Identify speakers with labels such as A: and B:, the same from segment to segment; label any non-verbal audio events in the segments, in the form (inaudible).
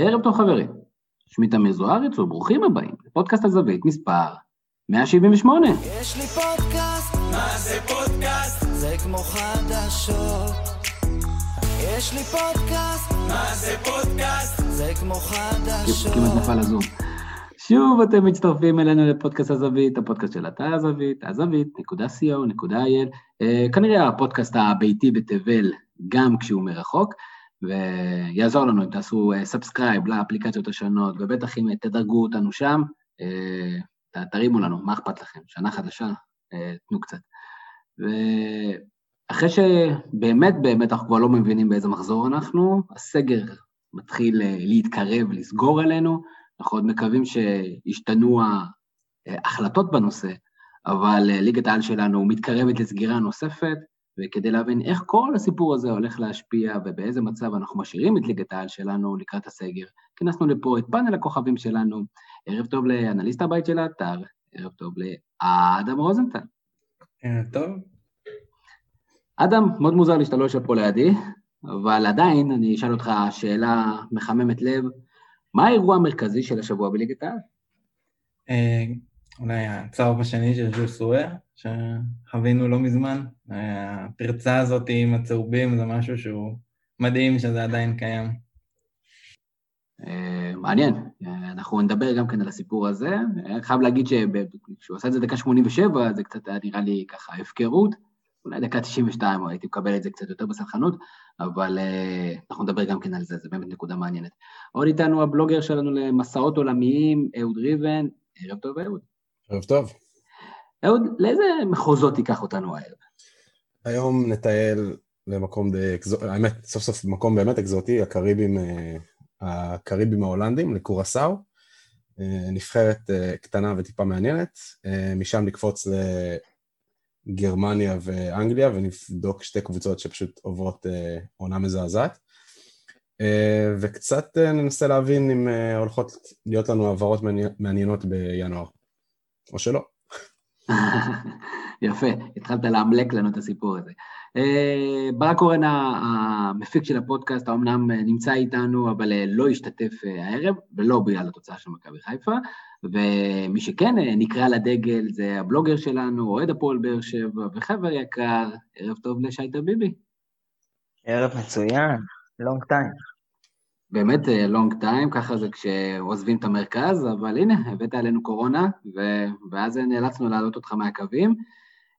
A: ערב טוב חברים, שמי תמיר זוארץ וברוכים הבאים לפודקאסט הזווית מספר 178.
B: יש לי פודקאסט, מה זה פודקאסט? זה כמו חדשות. יש לי פודקאסט, מה זה פודקאסט? זה כמו חדשות.
A: כמעט נפל הזום. שוב אתם מצטרפים אלינו לפודקאסט הזווית, הפודקאסט של אתר הזווית, הזווית.co.il, אה, כנראה הפודקאסט הביתי בתבל, גם כשהוא מרחוק. ויעזור לנו אם תעשו subscribe uh, לאפליקציות השונות, ובטח אם תדרגו אותנו שם, uh, תרימו לנו, מה אכפת לכם? שנה חדשה, uh, תנו קצת. ואחרי שבאמת באמת אנחנו כבר לא מבינים באיזה מחזור אנחנו, הסגר מתחיל להתקרב, לסגור עלינו, אנחנו עוד מקווים שישתנו ההחלטות בנושא, אבל ליגת העל שלנו מתקרבת לסגירה נוספת, וכדי להבין איך כל הסיפור הזה הולך להשפיע ובאיזה מצב אנחנו משאירים את ליגת העל שלנו לקראת הסגר, כינסנו לפה את פאנל הכוכבים שלנו. ערב טוב לאנליסט הבית של האתר, ערב טוב לאדם רוזנטל.
C: ערב טוב.
A: אדם, מאוד מוזר לי שאתה לא יושב פה לידי, אבל עדיין אני אשאל אותך שאלה מחממת לב, מה האירוע המרכזי של השבוע בליגת העל?
C: אה, אולי הצהוב השני של ז'ו סואר, שחווינו לא מזמן. הפרצה הזאת עם הצהובים זה משהו שהוא מדהים שזה עדיין קיים.
A: אה, מעניין, אנחנו נדבר גם כן על הסיפור הזה. אני חייב להגיד שכשהוא עשה את זה דקה 87, זה קצת היה נראה לי ככה הפקרות. אולי דקה 92 הייתי מקבל את זה קצת יותר בסלחנות, אבל אנחנו נדבר גם כן על זה, זה באמת נקודה מעניינת. עוד איתנו הבלוגר שלנו למסעות עולמיים, אהוד ריבן. ערב טוב, אהוד.
D: ערב טוב.
A: אהוד, לאיזה מחוזות תיקח אותנו הערב?
D: היום נטייל למקום די אקזוטי, האמת, סוף סוף מקום באמת אקזוטי, הקריבים, אה, הקריבים ההולנדים, לקורסאו. אה, נבחרת אה, קטנה וטיפה מעניינת. משם נקפוץ לגרמניה ואנגליה ונבדוק שתי קבוצות שפשוט עוברות עונה מזעזעת. וקצת ננסה להבין אם הולכות להיות לנו העברות מעניינות בינואר, או שלא. (laughs)
A: יפה, התחלת לאמלק לנו את הסיפור הזה. אה, ברק אורן המפיק של הפודקאסט, האמנם נמצא איתנו, אבל אה, לא השתתף אה, הערב, ולא בגלל התוצאה של מכבי חיפה, ומי שכן נקרא לדגל זה הבלוגר שלנו, אוהד הפועל באר שבע, וחבר יקר, ערב טוב לשי טביבי.
E: ערב מצוין, לונג טיים.
A: באמת לונג uh, טיים, ככה זה כשעוזבים את המרכז, אבל הנה, הבאת עלינו קורונה, ו... ואז נאלצנו להעלות אותך מהקווים.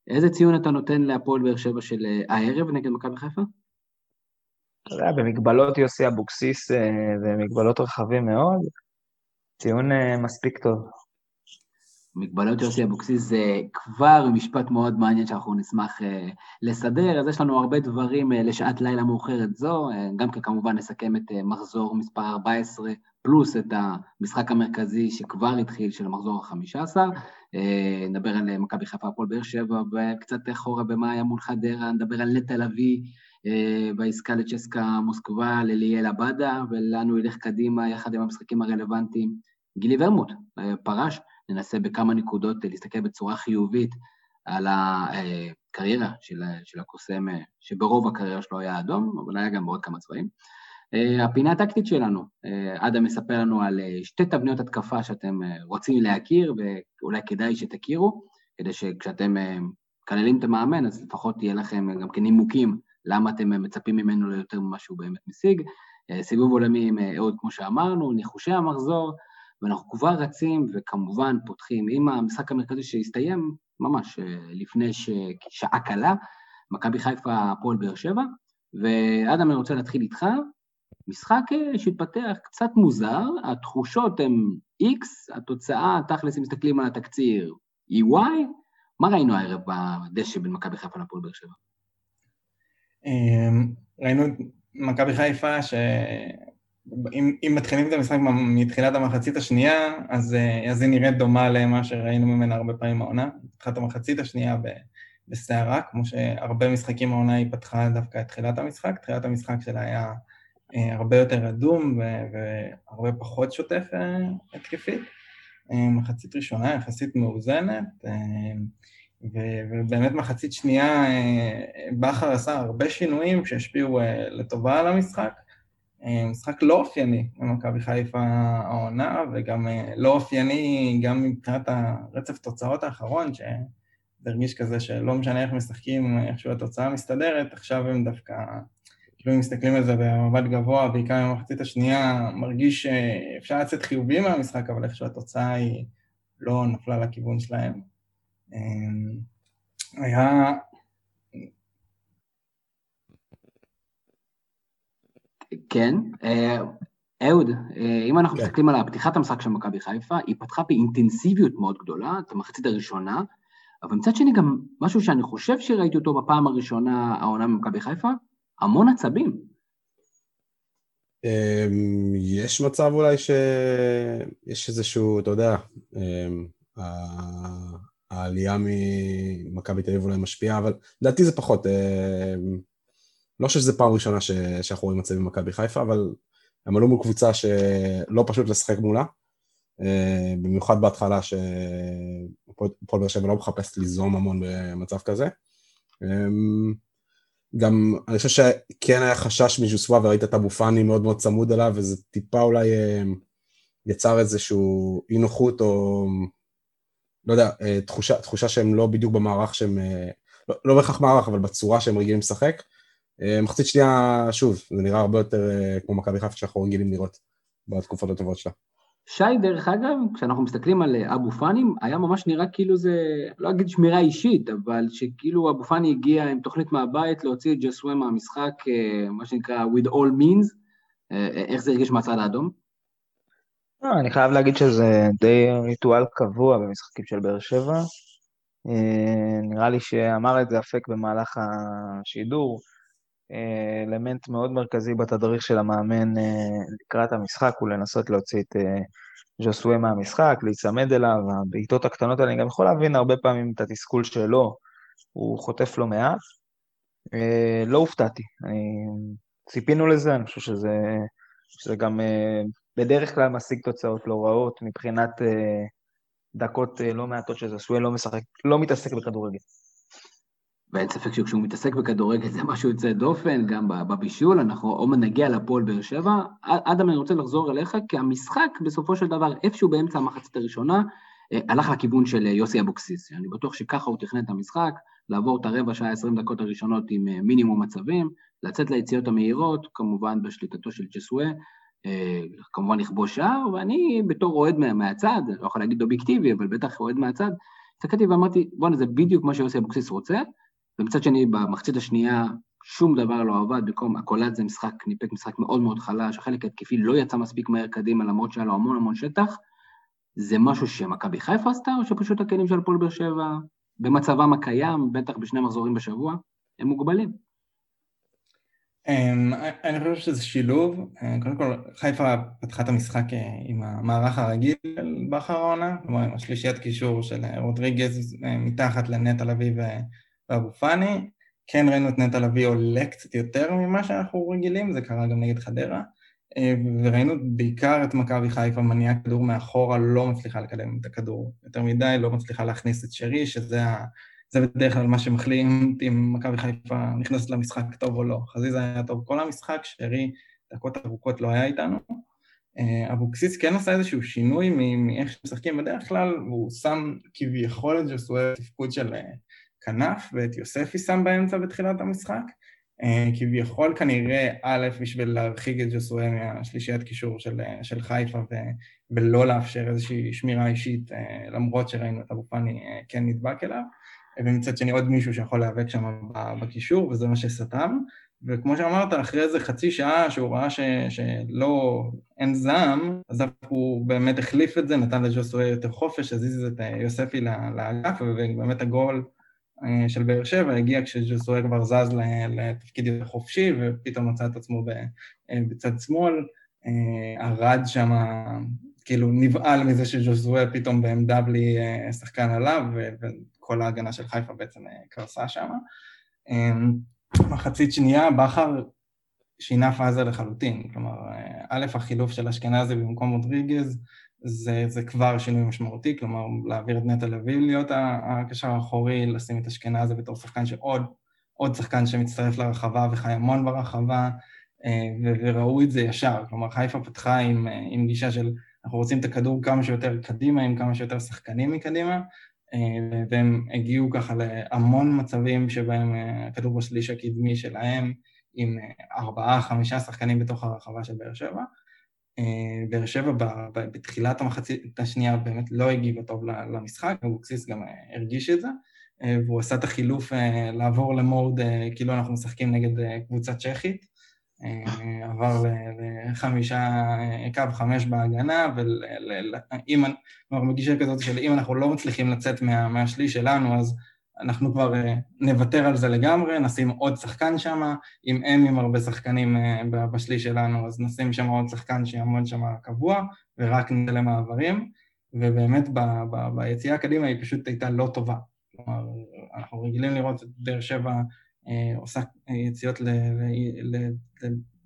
A: איזה ציון אתה נותן להפועל באר שבע של uh, הערב נגד מכבי חיפה?
E: אתה יודע, במגבלות יוסי אבוקסיס ומגבלות uh, רחבים מאוד, ציון מספיק טוב.
A: מגבלות יוסי אבוקסיס זה כבר משפט מאוד מעניין שאנחנו נשמח uh, לסדר, אז יש לנו הרבה דברים uh, לשעת לילה מאוחרת זו, uh, גם כן כמובן נסכם את מחזור מספר 14, פלוס את המשחק המרכזי שכבר התחיל של המחזור ה-15, uh, נדבר על מכבי חיפה הפועל באר שבע וקצת אחורה במה היה מול חדרה, נדבר על נטע לביא בעסקה לצ'סקה מוסקבה, לליאל עבדה, ולנו ילך קדימה יחד עם המשחקים הרלוונטיים. גילי ורמוט פרש, ננסה בכמה נקודות להסתכל בצורה חיובית על הקריירה של, של הקוסם, שברוב הקריירה שלו היה אדום, אבל היה גם בעוד כמה צבעים. הפינה הטקטית שלנו, אדם מספר לנו על שתי תבניות התקפה שאתם רוצים להכיר ואולי כדאי שתכירו, כדי שכשאתם מקללים את המאמן, אז לפחות תהיה לכם גם כנימוקים למה אתם מצפים ממנו ליותר ממה שהוא באמת משיג. סיבוב עולמי עם אהוד, כמו שאמרנו, ניחושי המחזור, ואנחנו כבר רצים וכמובן פותחים עם המשחק המרכזי שהסתיים ממש אה, לפני שעה קלה, מכבי חיפה הפועל באר שבע, ואדם אני רוצה להתחיל איתך, משחק אה, שהתפתח קצת מוזר, התחושות הן X, התוצאה, תכלס אם מסתכלים על התקציר, היא Y, מה ראינו הערב בדשא בין מכבי חיפה לפועל באר שבע?
C: אמ, ראינו את מכבי חיפה ש... אם, אם מתחילים את המשחק מתחילת המחצית השנייה, אז, אה, אז היא נראית דומה למה שראינו ממנה הרבה פעמים העונה. התחלת המחצית השנייה בסערה, כמו שהרבה משחקים העונה היא פתחה דווקא את תחילת המשחק. תחילת המשחק שלה היה אה, הרבה יותר אדום והרבה פחות שוטף אה, התקפית. מחצית ראשונה יחסית מאוזנת, ובאמת מחצית שנייה בכר עשה הרבה שינויים שהשפיעו לטובה על המשחק. משחק לא אופייני למכבי חיפה העונה, וגם לא אופייני גם מבחינת הרצף תוצאות האחרון, שזה הרגיש כזה שלא משנה איך משחקים, איכשהו התוצאה מסתדרת, עכשיו הם דווקא, כאילו אם מסתכלים על זה במבט גבוה, בעיקר במחצית השנייה, מרגיש שאפשר לצאת חיובי מהמשחק, אבל איכשהו התוצאה היא לא נפלה לכיוון שלהם. היה
A: כן. אה, אהוד, אה, אם אנחנו כן. מסתכלים על פתיחת המשחק של מכבי חיפה, היא פתחה באינטנסיביות מאוד גדולה, את המחצית הראשונה, אבל מצד שני גם משהו שאני חושב שראיתי אותו בפעם הראשונה, העונה ממכבי חיפה, המון עצבים.
D: אמ, יש מצב אולי שיש איזשהו, אתה יודע, אמ, העלייה ממכבי תל אביב אולי משפיעה, אבל לדעתי זה פחות. לא חושב שזו פעם ראשונה ש... שאנחנו רואים מצבים במכבי חיפה, אבל הם עלו מול קבוצה שלא פשוט לשחק מולה, אה, במיוחד בהתחלה שפועל באר שבע לא מחפש ליזום המון במצב כזה. אמ, גם אני חושב שכן היה חשש מז'וסווה וראית את אבו פאני מאוד מאוד צמוד אליו, וזה טיפה אולי אה, יצר איזשהו אי נוחות או לא יודע, אה, תחושה, תחושה שהם לא בדיוק במערך שהם, לא, לא בהכרח מערך, אבל בצורה שהם רגילים לשחק. אה, מחצית שנייה, שוב, זה נראה הרבה יותר אה, כמו מכבי חיפה שאנחנו רגילים לראות בתקופות הטובות שלה.
A: שי, דרך אגב, כשאנחנו מסתכלים על אה, אבו פאני, היה ממש נראה כאילו זה, לא אגיד שמירה אישית, אבל שכאילו אבו פאני הגיע עם תוכנית מהבית להוציא את ג'סווה מהמשחק, מה שנקרא with all means, איך זה הרגיש מהצד האדום?
E: אני חייב להגיד שזה די ריטואל קבוע במשחקים של באר שבע. נראה לי שאמר את זה אפק במהלך השידור. אלמנט מאוד מרכזי בתדריך של המאמן אה, לקראת המשחק הוא לנסות להוציא את אה, ז'וסווה מהמשחק, להיצמד אליו, הבעיטות הקטנות האלה, אני גם יכול להבין הרבה פעמים את התסכול שלו, הוא חוטף לא מעט. אה, לא הופתעתי, אני... ציפינו לזה, אני חושב שזה, שזה גם בדרך כלל משיג תוצאות לא רעות מבחינת דקות לא מעטות שז'וסווה לא, לא מתעסק בכדורגל.
A: ואין ספק שכשהוא מתעסק בכדורגל זה (laughs) משהו יוצא דופן, גם בבישול, אנחנו עוד נגיע לפועל באר שבע. אדם, אני רוצה לחזור אליך, כי המשחק בסופו של דבר, איפשהו באמצע המחצית הראשונה, אה, הלך לכיוון של אה, יוסי אבוקסיס. אני בטוח שככה הוא תכנן את המשחק, לעבור את הרבע שעה, עשרים דקות הראשונות עם אה, מינימום מצבים, לצאת ליציאות המהירות, כמובן בשליטתו של ג'סווה, כמובן לכבוש שער, ואני בתור אוהד מהצד, לא יכול להגיד אובייקטיבי, אבל בטח אוהד מהצד, הסתכלתי ואמרתי, בואנה, זה בדיוק מה שיוסי אבוקסיס רוצה, ומצד שני, במחצית השנייה שום דבר לא עבד, במקום הקולט זה משחק, ניפק משחק מאוד מאוד חלש, החלק התקפי לא יצא מספיק מהר קדימה למרות שהיה לו המון המון שטח. זה משהו שמכבי חיפה עשתה, או שפשוט הכלים של הפועל באר שבע, במצבם הקיים, בטח בשני מחזורים בשבוע, הם מוגבלים?
C: אמ, אני חושב שזה שילוב. אה, קודם כל, חיפה פתחה את המשחק אה, עם המערך הרגיל באחר העונה, כלומר עם השלישיית קישור של אה, רודריגז מתחת לנטע לביא ואבו פאני. כן ראינו את נטע לביא עולה קצת יותר ממה שאנחנו רגילים, זה קרה גם נגד חדרה. אה, וראינו בעיקר את מכבי חיפה מניעה כדור מאחורה, לא מצליחה לקדם את הכדור יותר מדי, לא מצליחה להכניס את שרי, שזה ה... זה בדרך כלל מה שמחלים אם מכבי חיפה נכנסת למשחק טוב או לא. חזיזה היה טוב כל המשחק, שרי דקות ארוכות לא היה איתנו. אה, אבוקסיס כן עשה איזשהו שינוי מאיך שמשחקים בדרך כלל, והוא שם כביכול את ג'סואל תפקוד של אה, כנף ואת יוספי שם באמצע בתחילת המשחק. אה, כביכול כנראה, א', בשביל להרחיק את ג'וסואל מהשלישיית קישור של, אה, של חיפה ו, ולא לאפשר איזושהי שמירה אישית, אה, למרות שראינו את אבו פאני כן נדבק אליו, ומצד שני עוד מישהו שיכול להיאבק שם בקישור, וזה מה שסתם. וכמו שאמרת, אחרי איזה חצי שעה שהוא ראה ש, שלא, אין זעם, אז הוא באמת החליף את זה, נתן לג'וסואל יותר חופש, הזיז את יוספי לאגף, ובאמת הגול של באר שבע הגיע כשז'וסואל כבר זז לתפקיד חופשי ופתאום מצא את עצמו אה, בצד שמאל. אה, ארד שם כאילו נבהל מזה שז'וסואל פתאום בעמדה בלי שחקן עליו וכל ההגנה של חיפה בעצם קרסה שם. מחצית שנייה, בכר שינה פאזה לחלוטין, כלומר, א', החילוף של אשכנזי במקום רודריגז, זה, זה כבר שינוי משמעותי, כלומר להעביר את נטע לביא להיות הקשר האחורי, לשים את אשכנזי בתור שחקן שעוד עוד שחקן שמצטרף לרחבה וחי המון ברחבה, וראו את זה ישר. כלומר, חיפה פתחה עם, עם גישה של אנחנו רוצים את הכדור כמה שיותר קדימה, עם כמה שיותר שחקנים מקדימה, והם הגיעו ככה להמון מצבים שבהם הכדור בשליש הקדמי שלהם, עם ארבעה, חמישה שחקנים בתוך הרחבה של באר שבע. באר שבע בתחילת המחצית השנייה באמת לא הגיבה טוב למשחק, אבוקסיס גם הרגיש את זה, והוא עשה את החילוף לעבור למוד כאילו אנחנו משחקים נגד קבוצה צ'כית, עבר לחמישה, קו חמש בהגנה, ואם, כלומר בגישה כזאת של אם אנחנו לא מצליחים לצאת מה, מהשליש שלנו, אז אנחנו כבר אה, נוותר על זה לגמרי, נשים עוד שחקן שם, אם אין עם הרבה שחקנים אה, בשליש שלנו, אז נשים שם עוד שחקן שיעמוד שם קבוע, ורק ניתן למעברים, ובאמת ב, ב, ביציאה קדימה היא פשוט הייתה לא טובה. כלומר, אנחנו רגילים לראות את באר שבע אה, עושה יציאות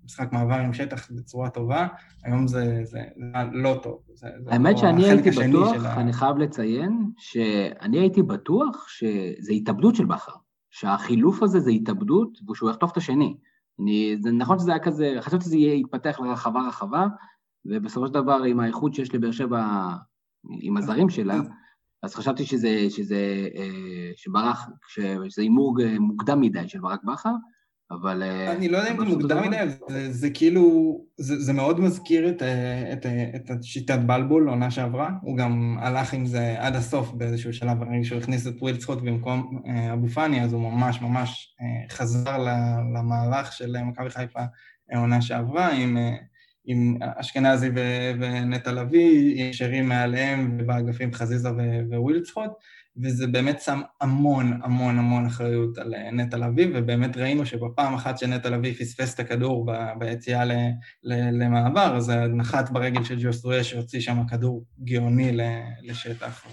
C: למשחק מעבר עם שטח בצורה טובה, היום זה, זה, זה לא טוב. זה,
A: האמת שאני הייתי בטוח. אני חייב לציין, שאני הייתי בטוח שזה התאבדות של בכר, שהחילוף הזה זה התאבדות ושהוא יחטוף את השני. אני, זה נכון שזה היה כזה, חשבתי שזה יהיה יתפתח לרחבה רחבה, ובסופו של דבר עם האיכות שיש לבאר שבע, עם הזרים שלה, אז חשבתי שזה, שזה, אה, שברח, שזה הימור מוקדם מדי של ברק בכר, אבל...
C: אה, אני לא יודע אם זה מוקדם מדי, זה, זה כאילו, זה, זה מאוד מזכיר את, אה, את, את שיטת בלבול, עונה שעברה, הוא גם הלך עם זה עד הסוף באיזשהו שלב, ברגע שהוא הכניס את ווילדסקוט במקום אבו פאני, אז הוא ממש ממש חזר למערך של מכבי חיפה עונה שעברה, עם... עם אשכנזי ונטע לביא, ישרים מעליהם ובאגפים חזיזה ווילצחוט, וזה באמת שם המון המון המון אחריות על אה, נטע לביא, ובאמת ראינו שבפעם אחת שנטע לביא פספס את הכדור ביציאה למעבר, אז נחת ברגל של ג'וסטרויה שהוציא שם כדור גאוני לשטח,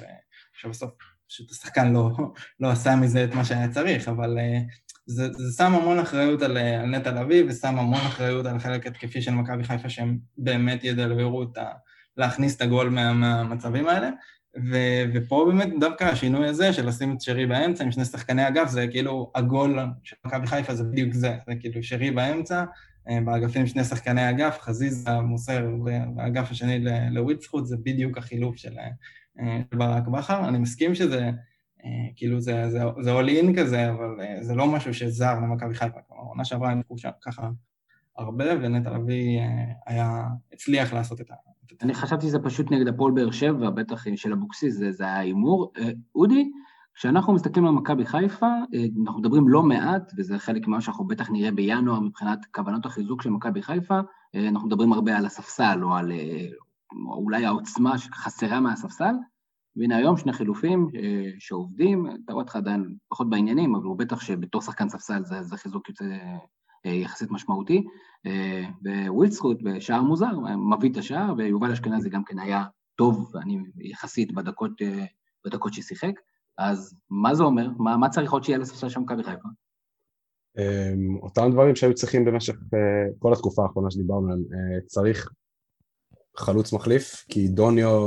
C: ושבסוף פשוט השחקן לא, לא עשה מזה את מה שהיה צריך, אבל אה, זה, זה שם המון אחריות על, על נטע לביא, ושם המון אחריות על החלק התקפי של מכבי חיפה, שהם באמת ידלברו את ה... להכניס את הגול מה, מהמצבים האלה. ו, ופה באמת דווקא השינוי הזה של לשים את שרי באמצע עם שני שחקני אגף, זה כאילו הגול של מכבי חיפה זה בדיוק זה, זה כאילו שרי באמצע, אה, באגפים שני שחקני אגף, חזיזה מוסר באגף השני לוויצחוט, זה בדיוק החילוף של אה, ברק בכר. אני מסכים שזה אה, כאילו זה, זה, זה all in כזה, אבל זה לא משהו שזר למכבי חיפה. כלומר, עונה שעברה הם ככה הרבה, ונטע לביא היה, הצליח לעשות את ה...
A: אני חשבתי שזה פשוט נגד הפועל באר שבע, בטח של אבוקסיס, זה, זה היה הימור. אודי, כשאנחנו מסתכלים על מכבי חיפה, אנחנו מדברים לא מעט, וזה חלק ממה שאנחנו בטח נראה בינואר מבחינת כוונות החיזוק של מכבי חיפה, אנחנו מדברים הרבה על הספסל, או על או אולי העוצמה שחסרה מהספסל, והנה היום שני חילופים אה, שעובדים, אתה רואה אותך עדיין פחות בעניינים, אבל הוא בטח שבתור שחקן ספסל זה, זה חיזוק יוצא אה, יחסית משמעותי. אה, ווילדסקוט בשער מוזר, מביא את השער, ויובל אשכנזי גם כן היה טוב, אני יחסית בדקות, בדקות ששיחק. אז מה זה אומר? מה, מה צריך עוד שיהיה לספסל של מכבי חיפה?
D: אותם דברים שהיו צריכים במשך כל התקופה האחרונה שדיברנו עליהם, צריך חלוץ מחליף, כי דוניו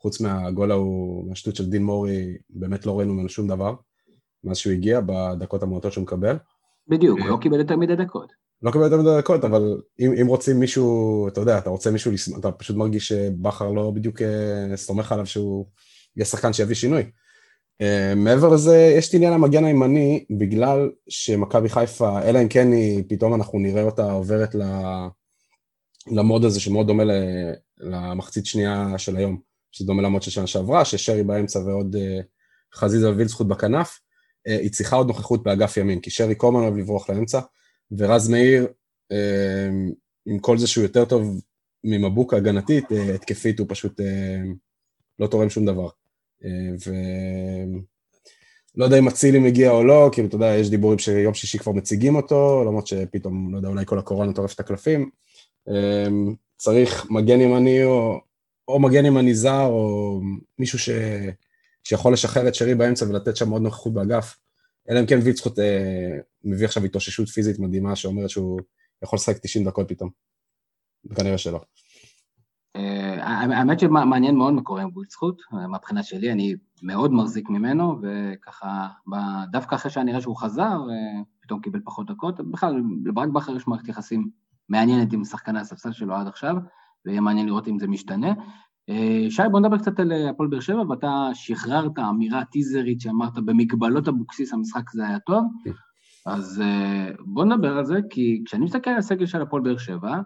D: חוץ מהגול ההוא, מהשטות של דין מורי, באמת לא ראינו ממנו שום דבר, מאז שהוא הגיע, בדקות המועטות שהוא מקבל.
A: בדיוק, הוא לא קיבל יותר מדי דקות.
D: לא קיבל יותר מדי דקות, אבל אם, אם רוצים מישהו, אתה יודע, אתה רוצה מישהו, אתה פשוט מרגיש שבכר לא בדיוק אה, סומך עליו שהוא יהיה שחקן שיביא שינוי. Uh, מעבר לזה, יש את עניין המגן הימני, בגלל שמכבי חיפה, אלא אם כן היא, פתאום אנחנו נראה אותה עוברת למוד הזה שמאוד דומה למחצית שנייה של היום. שדומה למוד של שנה שעברה, ששרי באמצע ועוד uh, חזיזה ווילדסחוט בכנף, היא צריכה עוד נוכחות באגף ימין, כי שרי הזמן אוהב לברוח לאמצע, ורז מאיר, uh, עם כל זה שהוא יותר טוב ממבוקה הגנתית, uh, התקפית הוא פשוט לא תורם שום דבר. Uh, ו... לא יודע אם אצילי מגיע או לא, כאילו, אתה יודע, יש דיבורים שיום שישי כבר מציגים אותו, למרות שפתאום, לא יודע, אולי כל הקורונה טורף את הקלפים. צריך מגן ימני או, או מגן ימני זר, או מישהו ש... שיכול לשחרר את שרי באמצע ולתת שם עוד נוכחות באגף. אלא אם כן ויצחוט אה, מביא עכשיו התאוששות פיזית מדהימה שאומרת שהוא יכול לשחק 90 דקות פתאום. כנראה שלא.
A: האמת שמעניין מאוד מה קורה עם גבול זכות, מהבחינה שלי, אני מאוד מחזיק ממנו, וככה, דווקא אחרי שאני רואה שהוא חזר, פתאום קיבל פחות דקות, בכלל, לברק בכר יש מערכת יחסים מעניינת עם שחקני הספסל שלו עד עכשיו, ויהיה מעניין לראות אם זה משתנה. שי, בוא נדבר קצת על הפועל באר שבע, ואתה שחררת אמירה טיזרית שאמרת, במגבלות אבוקסיס המשחק זה היה טוב, אז בוא נדבר על זה, כי כשאני מסתכל על הסגל של הפועל באר שבע,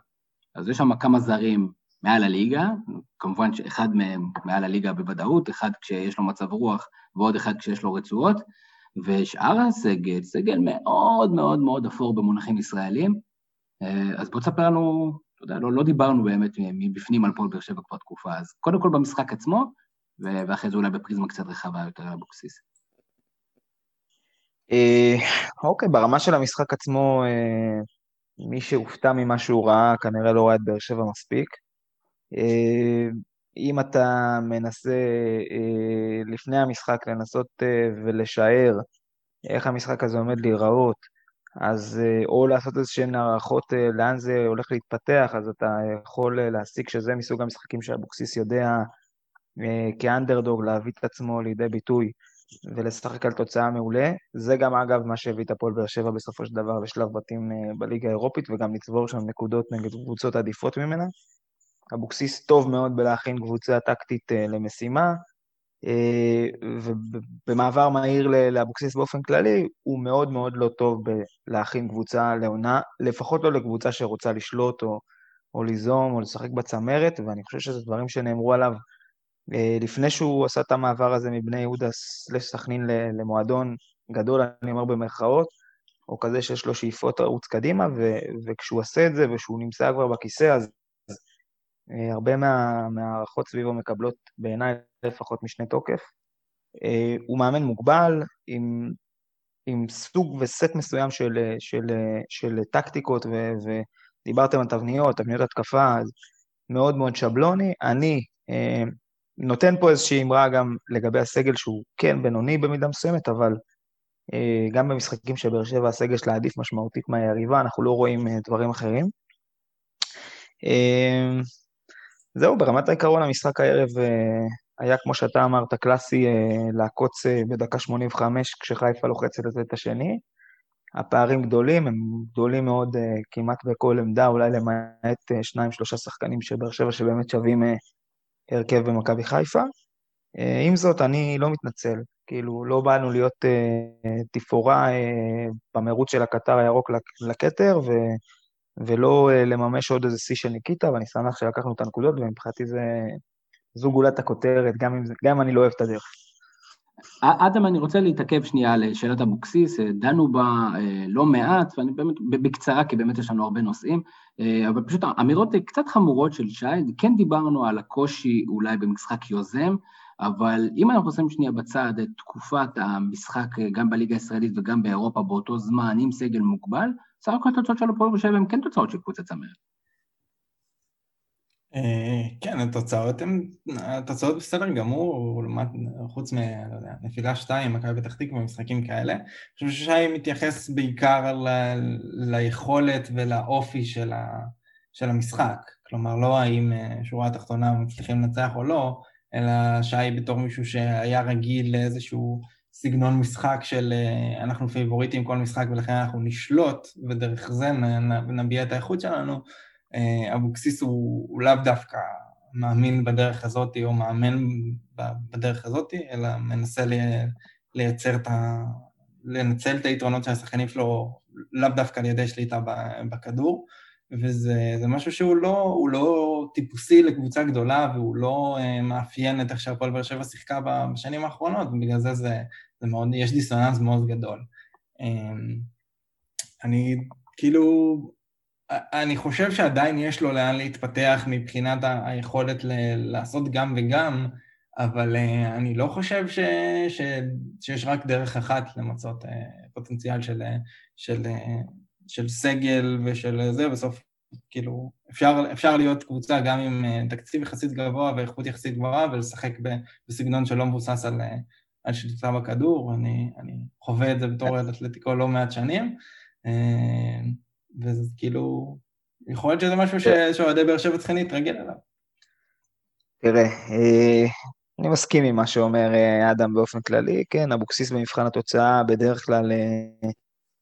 A: אז יש שם כמה זרים מעל הליגה, כמובן שאחד מהם מעל הליגה בוודאות, אחד כשיש לו מצב רוח ועוד אחד כשיש לו רצועות, ושאר הסגל, סגל מאוד מאוד מאוד אפור במונחים ישראלים, אז בוא תספר לנו, אתה יודע, לא, לא דיברנו באמת מבפנים על פועל באר שבע כבר תקופה, אז קודם כל במשחק עצמו, ואחרי זה אולי בפריזמה קצת רחבה יותר על אבוקסיס.
E: אה, אוקיי, ברמה של המשחק עצמו, אה, מי שהופתע ממה שהוא ראה, כנראה לא ראה את באר שבע מספיק. אה, אם אתה מנסה לפני המשחק לנסות ולשער איך המשחק הזה עומד להיראות, אז או לעשות איזשהן הערכות לאן זה הולך להתפתח, אז אתה יכול להסיק שזה מסוג המשחקים שאבוקסיס יודע כאנדרדוג להביא את עצמו לידי ביטוי ולשחק על תוצאה מעולה. זה גם אגב מה שהביא את הפועל באר שבע בסופו של דבר לשלב בתים אה, בליגה האירופית וגם לצבור שם נקודות נגד קבוצות עדיפות ממנה. אבוקסיס טוב מאוד בלהכין קבוצה טקטית אה, למשימה, אה, ובמעבר מהיר לאבוקסיס באופן כללי, הוא מאוד מאוד לא טוב בלהכין קבוצה לעונה, לפחות לא לקבוצה שרוצה לשלוט או, או ליזום או לשחק בצמרת, ואני חושב שזה דברים שנאמרו עליו אה, לפני שהוא עשה את המעבר הזה מבני יהודה סכנין למועדון גדול, אני אומר במרכאות, או כזה שיש לו שאיפות ערוץ קדימה, ו- וכשהוא עושה את זה ושהוא נמצא כבר בכיסא, אז אה, הרבה מה- מהערכות סביבו מקבלות בעיניי לפחות משנה תוקף. אה, הוא מאמן מוגבל, עם, עם סוג וסט מסוים של, של, של טקטיקות, ו, ודיברתם על תבניות, תבניות התקפה, מאוד מאוד שבלוני. אני, נותן פה איזושהי אמרה גם לגבי הסגל שהוא כן בינוני במידה מסוימת, אבל אה, גם במשחקים שבאר שבע הסגל שלה עדיף משמעותית מהיריבה, אנחנו לא רואים אה, דברים אחרים. אה, זהו, ברמת העיקרון המשחק הערב היה, כמו שאתה אמרת, קלאסי לעקוץ בדקה 85 כשחיפה לוחצת את השני. הפערים גדולים, הם גדולים מאוד כמעט בכל עמדה, אולי למעט שניים-שלושה שחקנים של באר שבע שבאמת שווים הרכב במכבי חיפה. אה, עם זאת, אני לא מתנצל, כאילו, לא באנו להיות אה, תפאורה אה, במרוץ של הקטר הירוק לכתר, ו, ולא אה, לממש עוד איזה שיא של ניקיטה, ואני שמח שלקחנו את הנקודות, ומבחינתי זה, זו גולת הכותרת, גם אם, גם אם אני לא אוהב את הדרך.
A: אדם, אני רוצה להתעכב שנייה על שאלת אבוקסיס, דנו בה אה, לא מעט, ואני באמת, בקצרה, כי באמת יש לנו הרבה נושאים, אה, אבל פשוט אמירות קצת חמורות של שי, כן דיברנו על הקושי אולי במשחק יוזם, אבל אם אנחנו עושים שנייה בצד את תקופת המשחק גם בליגה הישראלית וגם באירופה באותו זמן עם סגל מוגבל, סך הכל התוצאות של הפועל בשבע הן כן תוצאות של קבוצת צמרת.
C: אה, כן, התוצאות הן, התוצאות בסדר גמור, לעומת, חוץ מנפילה לא שתיים, מכבי פתח תקווה, משחקים כאלה. אני חושב ששי מתייחס בעיקר ליכולת ולאופי של המשחק. כלומר, לא האם אה, שורה התחתונה מצליחים לנצח או לא, אלא שי בתור מישהו שהיה רגיל לאיזשהו סגנון משחק של אה, אנחנו פייבוריטים כל משחק ולכן אנחנו נשלוט, ודרך זה נביע את האיכות שלנו. אה, אבוקסיס הוא, הוא לאו דווקא מאמין בדרך הזאת או מאמן בדרך הזאת, אלא מנסה לייצר את ה... לנצל את היתרונות של השחקנים שלו לאו דווקא על ידי שליטה בכדור, וזה משהו שהוא לא, לא טיפוסי לקבוצה גדולה והוא לא uh, מאפיין את איך שהפועל באר שבע שיחקה בשנים האחרונות, ובגלל זה זה, זה מאוד, יש דיסוננס מאוד גדול. Um, אני כאילו, אני חושב שעדיין יש לו לאן להתפתח מבחינת היכולת ל- לעשות גם וגם, אבל uh, אני לא חושב ש, ש, שיש רק דרך אחת למצות uh, פוטנציאל של, של, uh, של סגל ושל זה, בסוף כאילו אפשר, אפשר להיות קבוצה גם עם תקציב יחסית גבוה ואיכות יחסית גבוהה ולשחק בסגנון שלא מבוסס על, על שליטה בכדור, אני, אני חווה את זה בתור אתלטיקו לא מעט שנים. Uh, וזה כאילו, יכול להיות שזה משהו שאוהדי באר שבע צריכים להתרגל אליו.
E: תראה, אה, אני מסכים עם מה שאומר אה, אדם באופן כללי, כן, אבוקסיס במבחן התוצאה בדרך כלל אה,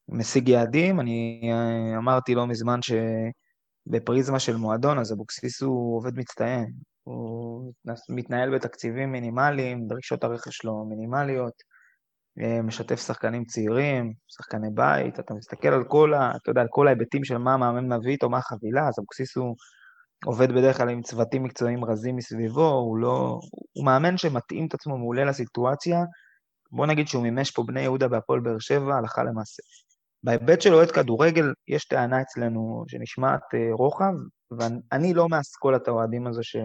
E: משיג יעדים. אני אמרתי לא מזמן שבפריזמה של מועדון, אז אבוקסיס הוא עובד מצטיין. הוא מתנהל בתקציבים מינימליים, דרישות הרכש שלו מינימליות, משתף שחקנים צעירים, שחקני בית, אתה מסתכל על כל, ה, אתה יודע, על כל ההיבטים של מה המאמן מביא איתו, מה החבילה, אז אבוקסיס הוא עובד בדרך כלל עם צוותים מקצועיים רזים מסביבו, הוא לא... הוא מאמן שמתאים את עצמו מעולה לסיטואציה. בוא נגיד שהוא מימש פה בני יהודה בהפועל באר שבע, הלכה למעשה. בהיבט של אוהד כדורגל, יש טענה אצלנו שנשמעת uh, רוחב, ואני לא מאסכולת האוהדים הזו ש...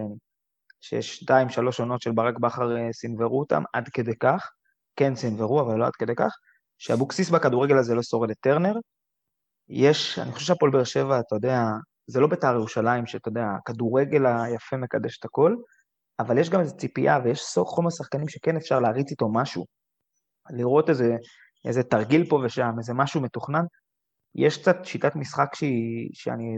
E: שיש שתיים, שלוש עונות של ברק בכר uh, סינוורו אותם, עד כדי כך. כן סינוורו, אבל לא עד כדי כך. שאבוקסיס בכדורגל הזה לא שורד את טרנר. יש, אני חושב שהפועל באר שבע, אתה יודע, זה לא בית"ר ירושלים, שאתה יודע, הכדורגל היפה מקדש את הכל, אבל יש גם איזו ציפייה ויש חומר שחקנים שכן אפשר להריץ איתו משהו. לראות איזה, איזה תרגיל פה ושם, איזה משהו מתוכנן. יש קצת שיטת משחק שהיא, שאני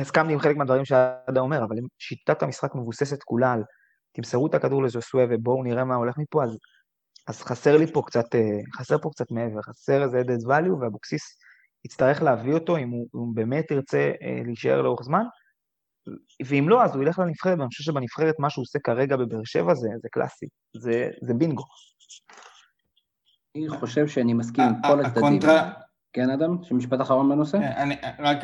E: הסכמתי עם חלק מהדברים שאדם אומר, אבל שיטת המשחק מבוססת כולה על תמסרו את הכדור לז'וסווה ובואו נראה מה הולך מפה, אז, אז חסר לי פה קצת, אה, חסר פה קצת מעבר, חסר איזה added value, ואבוקסיס יצטרך להביא אותו אם הוא, אם הוא באמת ירצה אה, להישאר לאורך זמן, ואם לא, אז הוא ילך לנבחרת, ואני חושב שבנבחרת מה שהוא עושה כרגע בבאר שבע זה, זה קלאסי, זה, זה בינגו.
A: אני חושב שאני מסכים עם כל הצדדים. כן, אדם? שמשפט אחרון בנושא?
C: כן, אני, רק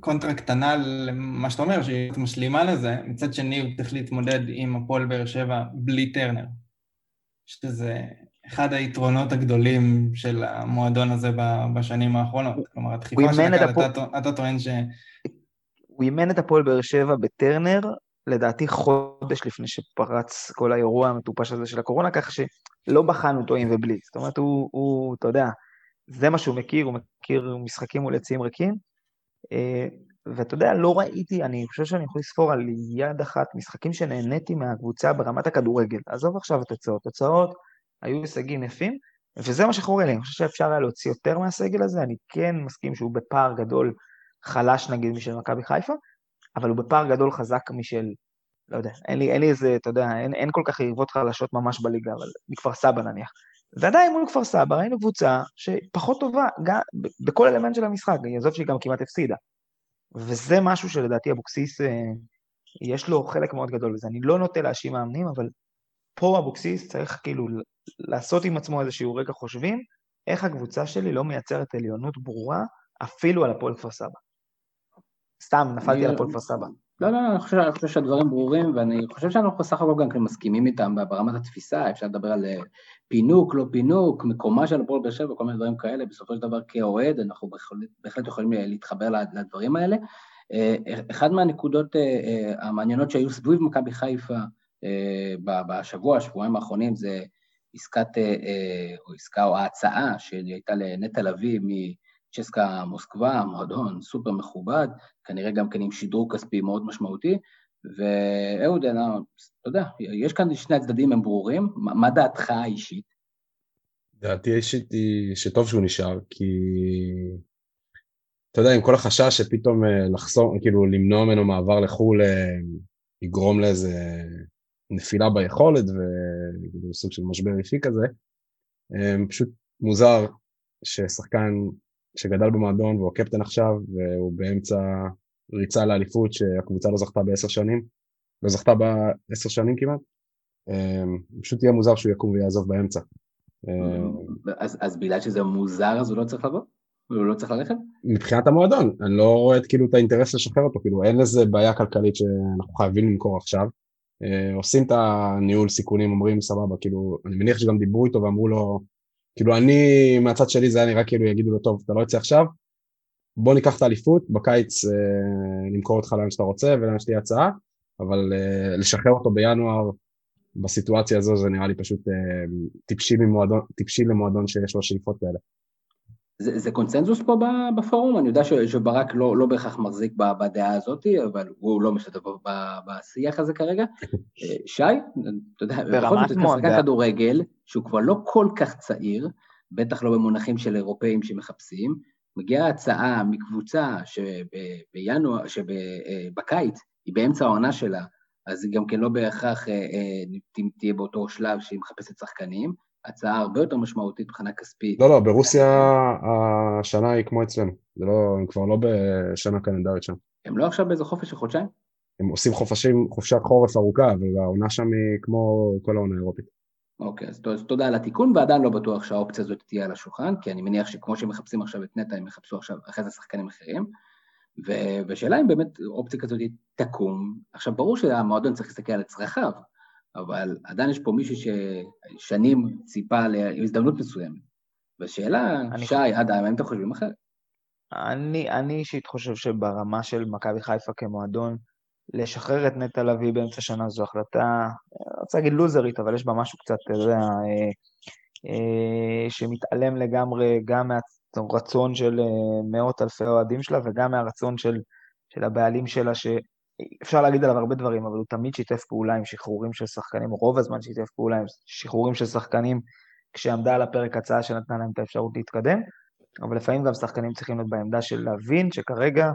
C: קונטרה קטנה למה שאתה אומר, שהיא משלימה לזה, מצד שני הוא צריך להתמודד עם הפועל באר שבע בלי טרנר. שזה אחד היתרונות הגדולים של המועדון הזה בשנים האחרונות. כלומר, הדחיפה של הקהל, אתה, אתה טוען ש...
E: הוא אימן את הפועל באר שבע בטרנר, לדעתי חודש לפני שפרץ כל האירוע המטופש הזה של הקורונה, ככה שלא בחנו אותו עם ובלי. זאת אומרת, הוא, הוא, אתה יודע, זה מה שהוא מכיר, הוא מכיר משחקים מול יציאים ריקים. אה, ואתה יודע, לא ראיתי, אני חושב שאני יכול לספור על יד אחת משחקים שנהניתי מהקבוצה ברמת הכדורגל. עזוב עכשיו את התוצאות. תוצאות, היו הישגים יפים, וזה מה שחורה לי, אני חושב שאפשר היה להוציא יותר מהסגל הזה, אני כן מסכים שהוא בפער גדול חלש נגיד משל מכבי חיפה, אבל הוא בפער גדול חזק משל, לא יודע, אין לי, אין לי איזה, אתה יודע, אין, אין כל כך יריבות חלשות ממש בליגה, אבל מכפר סבא נניח. ועדיין מול כפר סבא ראינו קבוצה שפחות טובה גם בכל אלמנט של המשחק, עזוב שהיא גם כמעט הפסידה. וזה משהו שלדעתי אבוקסיס, אה, יש לו חלק מאוד גדול בזה. אני לא נוטה להאשים מאמנים, אבל פה אבוקסיס צריך כאילו לעשות עם עצמו איזשהו רגע חושבים, איך הקבוצה שלי לא מייצרת עליונות ברורה אפילו על הפועל כפר סבא. סתם, נפלתי על הפועל כפר סבא.
A: לא, לא, אני חושב, אני חושב שהדברים ברורים, ואני חושב שאנחנו בסך הכל גם כן מסכימים איתם ברמת התפיסה, אפשר לדבר על אה, פינוק, לא פינוק, מקומה של הפועל באר שבע, כל מיני דברים כאלה, בסופו של דבר כאוהד, אנחנו בהחלט יכולים אה, להתחבר לדברים האלה. אה, אחד מהנקודות המעניינות שהיו סביב מכבי חיפה בשבוע, שבועיים האחרונים, זה עסקת, או עסקה או ההצעה שהייתה לנטע לביא מצ'סקה מוסקבה, מועדון סופר מכובד, כנראה גם כן עם שדרוג כספי מאוד משמעותי, ואהוד, אתה יודע, יש כאן שני הצדדים הם ברורים, מה דעתך האישית?
D: דעתי האישית היא שטוב שהוא נשאר, כי אתה יודע, עם כל החשש שפתאום אה, לחסום, כאילו למנוע ממנו מעבר לחו"ל יגרום לאיזה נפילה ביכולת וסוג של משבר אישי כזה. פשוט מוזר ששחקן שגדל במועדון והוא הקפטן עכשיו והוא באמצע ריצה לאליפות שהקבוצה לא זכתה בעשר שנים, לא זכתה בעשר שנים כמעט, אמ, פשוט יהיה מוזר שהוא יקום ויעזוב באמצע.
A: אמ, אז, אז בגלל שזה מוזר אז הוא לא צריך לבוא? הוא לא צריך ללכת?
D: מבחינת המועדון, אני לא רואה כאילו את האינטרס לשחרר אותו, כאילו אין לזה בעיה כלכלית שאנחנו חייבים למכור עכשיו. אה, עושים את הניהול סיכונים, אומרים סבבה, כאילו, אני מניח שגם דיברו איתו ואמרו לו, כאילו אני, מהצד שלי זה היה נראה כאילו יגידו לו, טוב, אתה לא יוצא עכשיו, בוא ניקח את האליפות, בקיץ אה, נמכור אותך לאן שאתה רוצה ולאן שתהיה הצעה, אבל אה, לשחרר אותו בינואר בסיטואציה הזו זה נראה לי פשוט אה, טיפשי, ממועדון, טיפשי למועדון שיש לו שאיפות כאלה.
A: זה, זה קונצנזוס פה בפורום? אני יודע שברק לא, לא בהכרח מחזיק בדעה הזאת, אבל הוא לא משתתף בשיח הזה כרגע. (laughs) שי, אתה יודע,
E: ברמת מאוד.
A: שחקן כדורגל, שהוא כבר לא כל כך צעיר, בטח לא במונחים של אירופאים שמחפשים, מגיעה הצעה מקבוצה שבינואר, שבקיץ, היא באמצע העונה שלה, אז היא גם כן לא בהכרח תהיה באותו שלב שהיא מחפשת שחקנים, הצעה הרבה יותר משמעותית מבחינה כספית.
D: לא, לא, ברוסיה השנה היא כמו אצלנו, זה לא, הם כבר לא בשנה קלנדרית שם.
A: הם לא עכשיו באיזה חופש של חודשיים?
D: הם עושים חופשים, חופשת חורף ארוכה, והעונה שם היא כמו כל העונה האירופית.
A: אוקיי, אז תודה על התיקון, ועדיין לא בטוח שהאופציה הזאת תהיה על השולחן, כי אני מניח שכמו שהם מחפשים עכשיו את נטע, הם יחפשו עכשיו אחרי זה שחקנים אחרים. והשאלה אם באמת אופציה כזאת תקום. עכשיו, ברור שהמועדון צריך להסתכל על צרכיו, אבל עדיין יש פה מישהו ששנים ציפה להזדמנות מסוימת. והשאלה, אני... שי, עד האם אתם חושבים אחרת?
E: אני, אני אישית חושב שברמה של מכבי חיפה כמועדון, לשחרר את נטע לביא באמצע שנה זו החלטה, אני רוצה להגיד לוזרית, אבל יש בה משהו קצת, אתה יודע, אה, אה, שמתעלם לגמרי גם מהרצון של אה, מאות אלפי אוהדים שלה וגם מהרצון של, של הבעלים שלה, שאפשר להגיד עליו הרבה דברים, אבל הוא תמיד שיתף פעולה עם שחרורים של שחקנים, רוב הזמן שיתף פעולה עם שחרורים של שחקנים, כשעמדה על הפרק הצעה שנתנה להם את האפשרות להתקדם, אבל לפעמים גם שחקנים צריכים להיות בעמדה של להבין שכרגע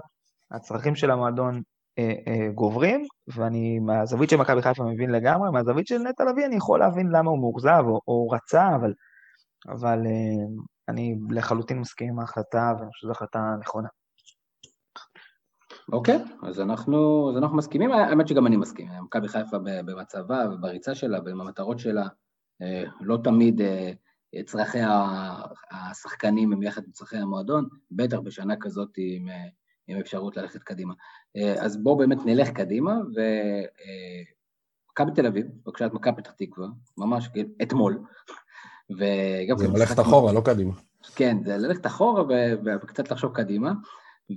E: הצרכים של המועדון אה, אה, גוברים, ואני מהזווית של מכבי חיפה מבין לגמרי, מהזווית של נטע לביא אני יכול להבין למה הוא מאוכזב או, או רצה, אבל, אבל אה, אני לחלוטין מסכים עם ההחלטה, ואני חושב שזו החלטה נכונה.
A: אוקיי, okay, אז אנחנו, אז אנחנו מסכימים, האמת שגם אני מסכים, מכבי חיפה במצבה ובריצה שלה ובמטרות שלה, לא תמיד צרכי השחקנים הם יחד עם צרכי המועדון, בטח בשנה כזאת עם עם אפשרות ללכת קדימה. אה, אז בואו באמת נלך קדימה, ומכבי תל אביב, בבקשה את מכבי פתח תקווה, ממש אתמול.
D: וגם זה ללכת אחורה, לא קדימה.
A: כן, זה ללכת אחורה וקצת לחשוב קדימה.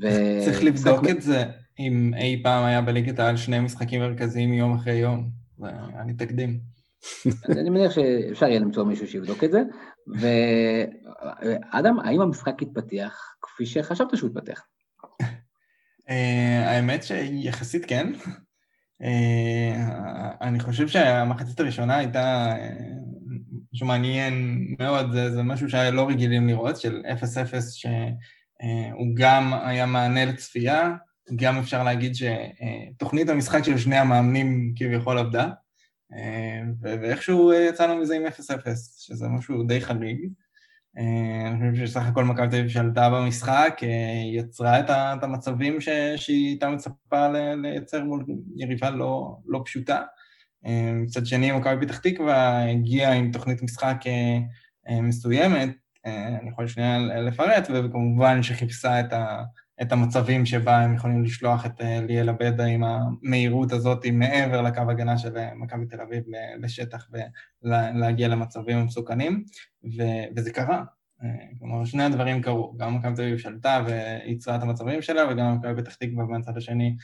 C: ו... צריך לבדוק את זה, אם אי פעם היה בליגת העל שני משחקים מרכזיים יום אחרי יום. זה היה לי תקדים.
A: אני מניח שאפשר יהיה למצוא מישהו שיבדוק את זה. ואדם, האם המשחק התפתח כפי שחשבת שהוא התפתח?
C: אה, האמת שיחסית כן. אה, אני חושב שהמחצית הראשונה הייתה אה, משהו מעניין מאוד, זה, זה משהו שהיה לא רגילים לראות, של 0-0, שהוא גם היה מענה לצפייה, גם אפשר להגיד שתוכנית המשחק של שני המאמנים כביכול עבדה, ואיכשהו יצאנו מזה עם 0-0, שזה משהו די חריג. אה, אני חושב שסך הכל מכבי תל אביב שלטה במשחק, אה, יצרה את המצבים שהיא הייתה מצפה לייצר מול יריבה לא, לא פשוטה. אה, מצד שני, מכבי פתח תקווה הגיעה עם תוכנית משחק מסוימת, אני יכול שנייה לפרט, וכמובן שחיפשה את, ה, את המצבים שבה הם יכולים לשלוח את ליאל עבדה עם המהירות הזאת מעבר לקו הגנה של מכבי תל אביב לשטח ולהגיע למצבים המסוכנים, וזה קרה. כלומר, שני הדברים קרו, גם מכבי תל אביב שלטה וייצרה את המצבים שלה, וגם מכבי פתח תקווה מהצד השני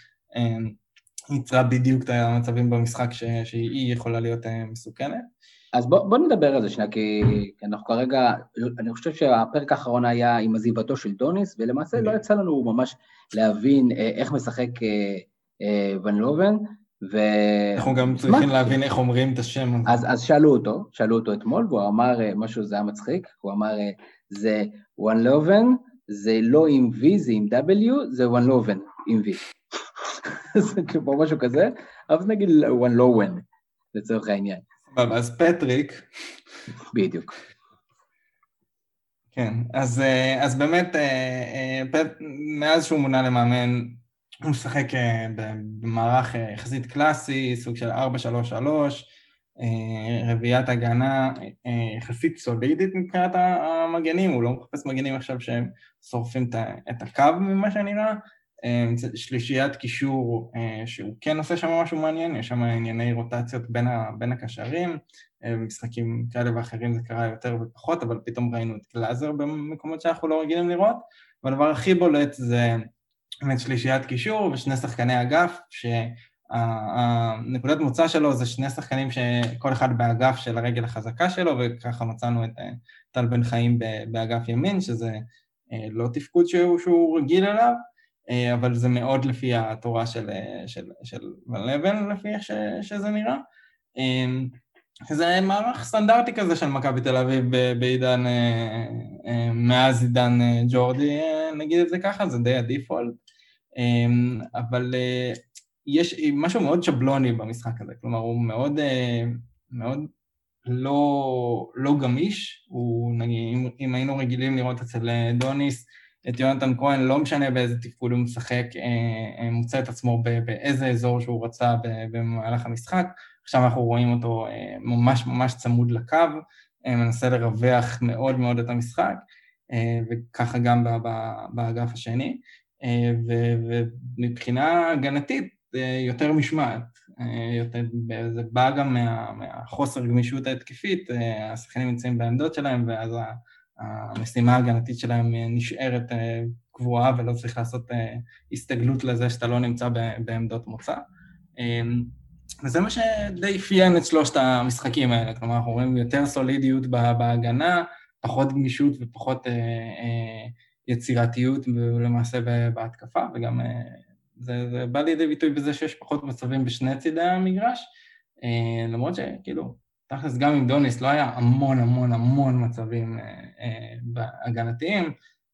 C: ייצרה בדיוק את המצבים במשחק ש... שהיא יכולה להיות מסוכנת.
A: אז בוא, בוא נדבר על זה שנייה, כי, אנחנו כרגע, אני חושב שהפרק האחרון היה עם עזיבתו של דוניס, ולמעשה לא יצא לנו ממש להבין אה, איך משחק אה, אה, ון לובן, ו...
C: אנחנו גם צריכים מה? להבין איך אומרים את השם
A: הזה. אז, אז שאלו אותו, שאלו אותו אתמול, והוא אמר משהו, זה היה מצחיק, הוא אמר, זה ון לובן, זה לא עם V, זה עם W, זה ון לובן עם V. (laughs) זה כאילו משהו כזה, אז נגיד ון לובן, לצורך העניין.
C: אז פטריק.
A: בדיוק.
C: כן, אז, אה, אז באמת, אה, אה, פט, מאז שהוא מונה למאמן, הוא משחק במערך יחסית קלאסי, סוג של 4-3-3, רביעיית הגנה יחסית סולידית מבחינת המגנים, הוא לא מחפש מגנים עכשיו שהם שורפים את הקו ממה שנראה, שלישיית קישור אה, שהוא כן עושה שם משהו מעניין, יש שם ענייני רוטציות בין, ה, בין הקשרים, אה, במשחקים כאלה ואחרים זה קרה יותר ופחות, אבל פתאום ראינו את גלאזר במקומות שאנחנו לא רגילים לראות, והדבר הכי בולט זה באמת שלישיית קישור ושני שחקני אגף, שהנקודת מוצא שלו זה שני שחקנים שכל אחד באגף של הרגל החזקה שלו, וככה מצאנו את אה, טל בן חיים באגף ימין, שזה לא תפקוד שהוא, שהוא רגיל אליו. אה, אבל זה מאוד לפי התורה של, אה, של, של לבן, לפי איך שזה נראה. אה, זה מערך סטנדרטי כזה של מכבי תל אביב בעידן, מאז עידן ג'ורדי, נגיד את זה ככה, זה די הדיפולט. אבל יש משהו מאוד שבלוני במשחק הזה, כלומר הוא מאוד, מאוד לא, לא גמיש, הוא נגיד, אם, אם היינו רגילים לראות אצל דוניס את יונתן כהן, לא משנה באיזה תפקוד הוא משחק, אה, מוצא את עצמו באיזה אזור שהוא רצה במהלך המשחק, עכשיו אנחנו רואים אותו ממש ממש צמוד לקו, מנסה לרווח מאוד מאוד את המשחק, וככה גם באגף השני. ומבחינה הגנתית, יותר משמעת. אה, יותר, זה בא גם מה, מהחוסר גמישות ההתקפית, אה, השחקנים נמצאים בעמדות שלהם, ואז המשימה ההגנתית שלהם נשארת אה, קבועה ולא צריך לעשות הסתגלות לזה שאתה לא נמצא בעמדות מוצא. וזה מה שדי אפיין את שלושת המשחקים האלה, כלומר אנחנו רואים יותר סולידיות בהגנה, פחות גמישות ופחות יצירתיות למעשה בהתקפה, וגם זה, זה בא לידי ביטוי בזה שיש פחות מצבים בשני צידי המגרש, אה, למרות שכאילו, תכלס גם עם דוניס לא היה המון המון המון מצבים אה, אה, הגנתיים,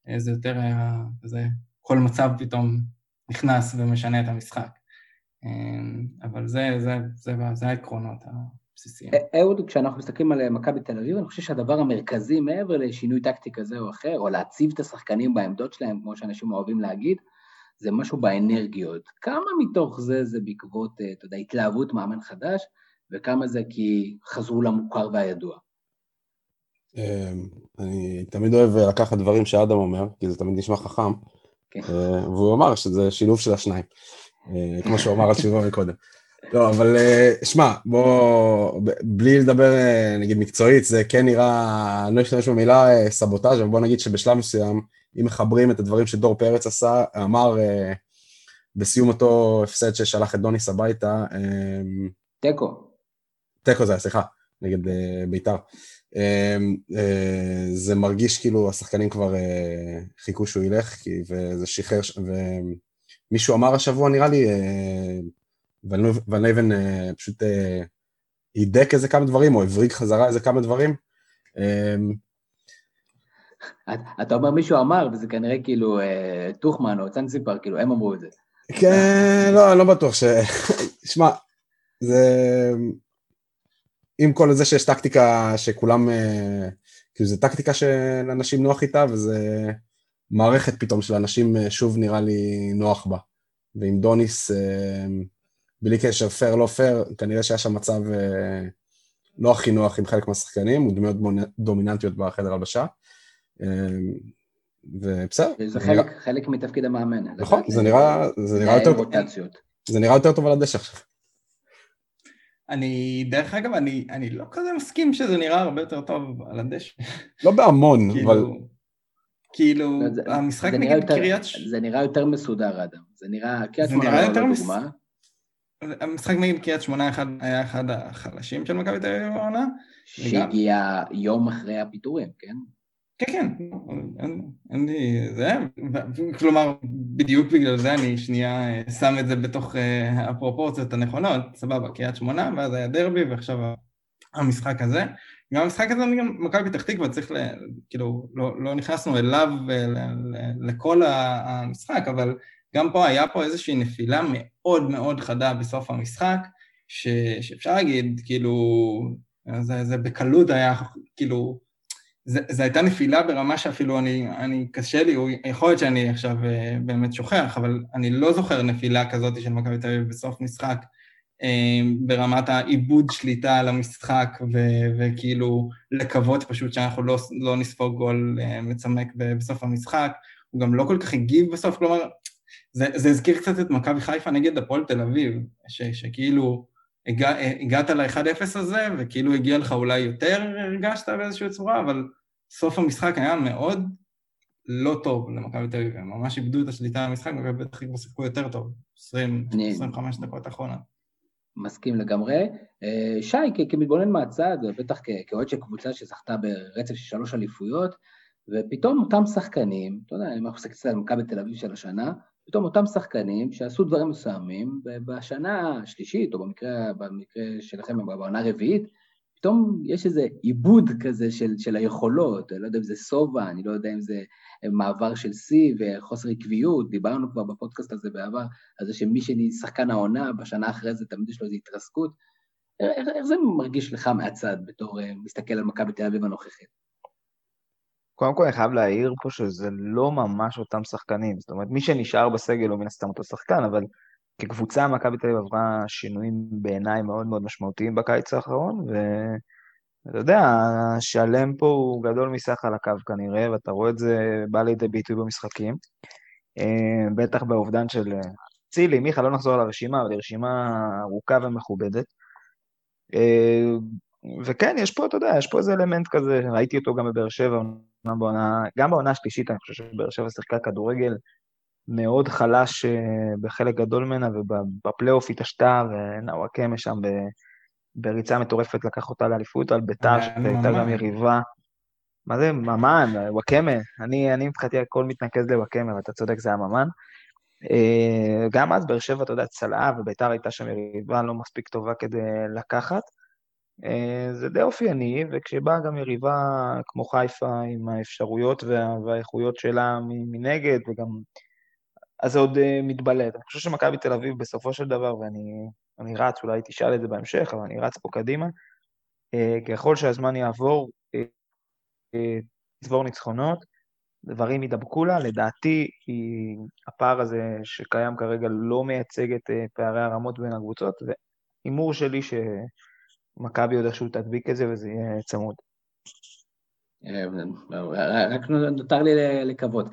C: אה, זה יותר היה כזה, כל מצב פתאום נכנס ומשנה את המשחק. אבל זה, זה, זה, זה, העקרונות הבסיסיים.
A: אה, אהוד, כשאנחנו מסתכלים על מכבי תל אביב, אני חושב שהדבר המרכזי מעבר לשינוי טקטי כזה או אחר, או להציב את השחקנים בעמדות שלהם, כמו שאנשים אוהבים להגיד, זה משהו באנרגיות. כמה מתוך זה זה בעקבות, אתה יודע, התלהבות מאמן חדש, וכמה זה כי חזרו למוכר והידוע?
D: אמ, אני תמיד אוהב לקחת דברים שאדם אומר, כי זה תמיד נשמע חכם, כן. אה, והוא אמר שזה שילוב של השניים, אה, כמו שהוא אמר על (laughs) שיבו מקודם. לא, אבל שמע, בוא, בלי לדבר נגיד מקצועית, זה כן נראה, אני לא אשתמש במילה סבוטאז', אבל בוא נגיד שבשלב מסוים, אם מחברים את הדברים שדור פרץ עשה, אמר בסיום אותו הפסד ששלח את דוניס הביתה,
A: um, תיקו.
D: תיקו זה היה, סליחה, נגד uh, בית"ר. Um, uh, זה מרגיש כאילו השחקנים כבר uh, חיכו שהוא ילך, כי, וזה שחרר, ומישהו אמר השבוע, נראה לי, ון לייבן uh, פשוט הידק איזה כמה דברים, או הבריג חזרה איזה כמה דברים. Um,
A: אתה אומר מישהו אמר, וזה כנראה כאילו אה, טוחמן או צנציפר, כאילו הם אמרו את זה.
D: כן, לא, אני לא בטוח ש... (laughs) שמע, זה... עם כל זה שיש טקטיקה שכולם... אה, כאילו, זו טקטיקה שלאנשים נוח איתה, וזה מערכת פתאום של אנשים אה, שוב נראה לי נוח בה. ועם דוניס, בלי קשר פייר לא פייר, כנראה שהיה שם מצב לא הכי נוח עם חלק מהשחקנים, הוא דמויות דומיננטיות בחדר הלבשה. ובסדר.
A: זה חלק, נראה... חלק מתפקיד המאמן.
D: נכון, זה נראה, זה נראה יותר. זה נראה יותר טוב על הדשא עכשיו.
C: אני, דרך אגב, אני, אני לא כזה מסכים שזה נראה הרבה יותר טוב על הדשא.
D: לא בהמון, (laughs)
C: כאילו,
D: אבל...
C: כאילו, זה, המשחק זה נגד קריית...
A: זה נראה יותר מסודר, אדם. זה נראה, קריית שמונה לא דוגמה.
C: המשחק נגד קריית שמונה היה אחד החלשים של מכבי תל אביב בעונה.
A: שהגיע יום אחרי הפיטורים, כן?
C: כן, כן, אין לי... זה... כלומר, בדיוק בגלל זה אני שנייה אה, שם את זה בתוך אה, הפרופורציות הנכונות, סבבה, קריית שמונה, ואז היה דרבי, ועכשיו המשחק הזה. גם המשחק הזה, גם מכבי פתח תקווה צריך, ל, כאילו, לא, לא נכנסנו אליו אה, לכל המשחק, אבל גם פה היה פה איזושהי נפילה מאוד מאוד חדה בסוף המשחק, ש, שאפשר להגיד, כאילו, זה, זה בקלות היה, כאילו, זו הייתה נפילה ברמה שאפילו אני, אני, קשה לי, יכול להיות שאני עכשיו uh, באמת שוכח, אבל אני לא זוכר נפילה כזאת של מכבי תל אביב בסוף משחק, uh, ברמת העיבוד שליטה על המשחק, ו- וכאילו לקוות פשוט שאנחנו לא, לא נספוג גול uh, מצמק בסוף המשחק, הוא גם לא כל כך הגיב בסוף, כלומר, זה, זה הזכיר קצת את מכבי חיפה נגד הפועל תל אביב, ש, שכאילו הגע, הגעת ל-1-0 הזה, וכאילו הגיע לך אולי יותר הרגשת באיזושהי צורה, אבל סוף המשחק היה מאוד לא טוב למכבי תל אביב, הם ממש איבדו את השליטה מכבי פתח תקווה שיחקו יותר טוב, 20, אני... 25 דקות האחרונות.
A: מסכים לגמרי. אה, שי, כמתבונן מהצד, בטח כאוהד של קבוצה שזכתה ברצף של שלוש אליפויות, ופתאום אותם שחקנים, אתה יודע, אם אנחנו מסתכלים על מכבי תל אביב של השנה, פתאום אותם שחקנים שעשו דברים מסוימים, בשנה השלישית, או במקרה, במקרה שלכם, בעונה הרביעית, פתאום יש איזה עיבוד כזה של, של היכולות, אני לא יודע אם זה סובה, אני לא יודע אם זה מעבר של שיא וחוסר עקביות, דיברנו כבר בפודקאסט הזה בעבר, על זה שמי ששחקן העונה, בשנה אחרי זה תמיד יש לו איזו התרסקות. איך, איך זה מרגיש לך מהצד בתור אה, מסתכל על מכבי תל אביב הנוכחית?
E: קודם כל אני חייב להעיר פה שזה לא ממש אותם שחקנים, זאת אומרת, מי שנשאר בסגל הוא מן הסתם אותו שחקן, אבל כקבוצה מכבי תל אביב עברה שינויים בעיניי מאוד מאוד משמעותיים בקיץ האחרון, ואתה יודע, השלם פה הוא גדול מסך על הקו כנראה, ואתה רואה את זה בא לידי ביטוי במשחקים. אה, בטח באובדן של צילי, מיכה, לא נחזור על הרשימה, אבל היא רשימה ארוכה ומכובדת. וכן, יש פה, אתה יודע, יש פה איזה אלמנט כזה, ראיתי אותו גם בבאר שבע, גם בעונה השלישית, אני חושב שבאר שבע שיחקה כדורגל מאוד חלש אה, בחלק גדול ממנה, ובפלייאוף התעשתה, ונאוואקמה שם בריצה מטורפת לקח אותה לאליפות על ביתר, שהייתה גם יריבה. מה זה, ממן, וואקמה, אני, אני מבחינתי הכל מתנקז לוואקמה, ואתה צודק, זה היה ממן. אה, גם אז באר שבע, אתה יודע, צלעה, וביתר הייתה שם יריבה לא מספיק טובה כדי לקחת. אה, זה די אופייני, וכשבאה גם יריבה כמו חיפה עם האפשרויות והאיכויות שלה מנגד, וגם אז זה עוד uh, מתבלט. אני חושב שמכבי תל אביב בסופו של דבר, ואני רץ, אולי תשאל את זה בהמשך, אבל אני רץ פה קדימה, uh, ככל שהזמן יעבור, תצבור ניצחונות, דברים ידבקו לה, לדעתי היא, הפער הזה שקיים כרגע לא מייצג את פערי הרמות בין הקבוצות, והימור שלי שמכבי עוד איכשהו תדביק את זה וזה יהיה צמוד.
A: רק נותר לי לקוות.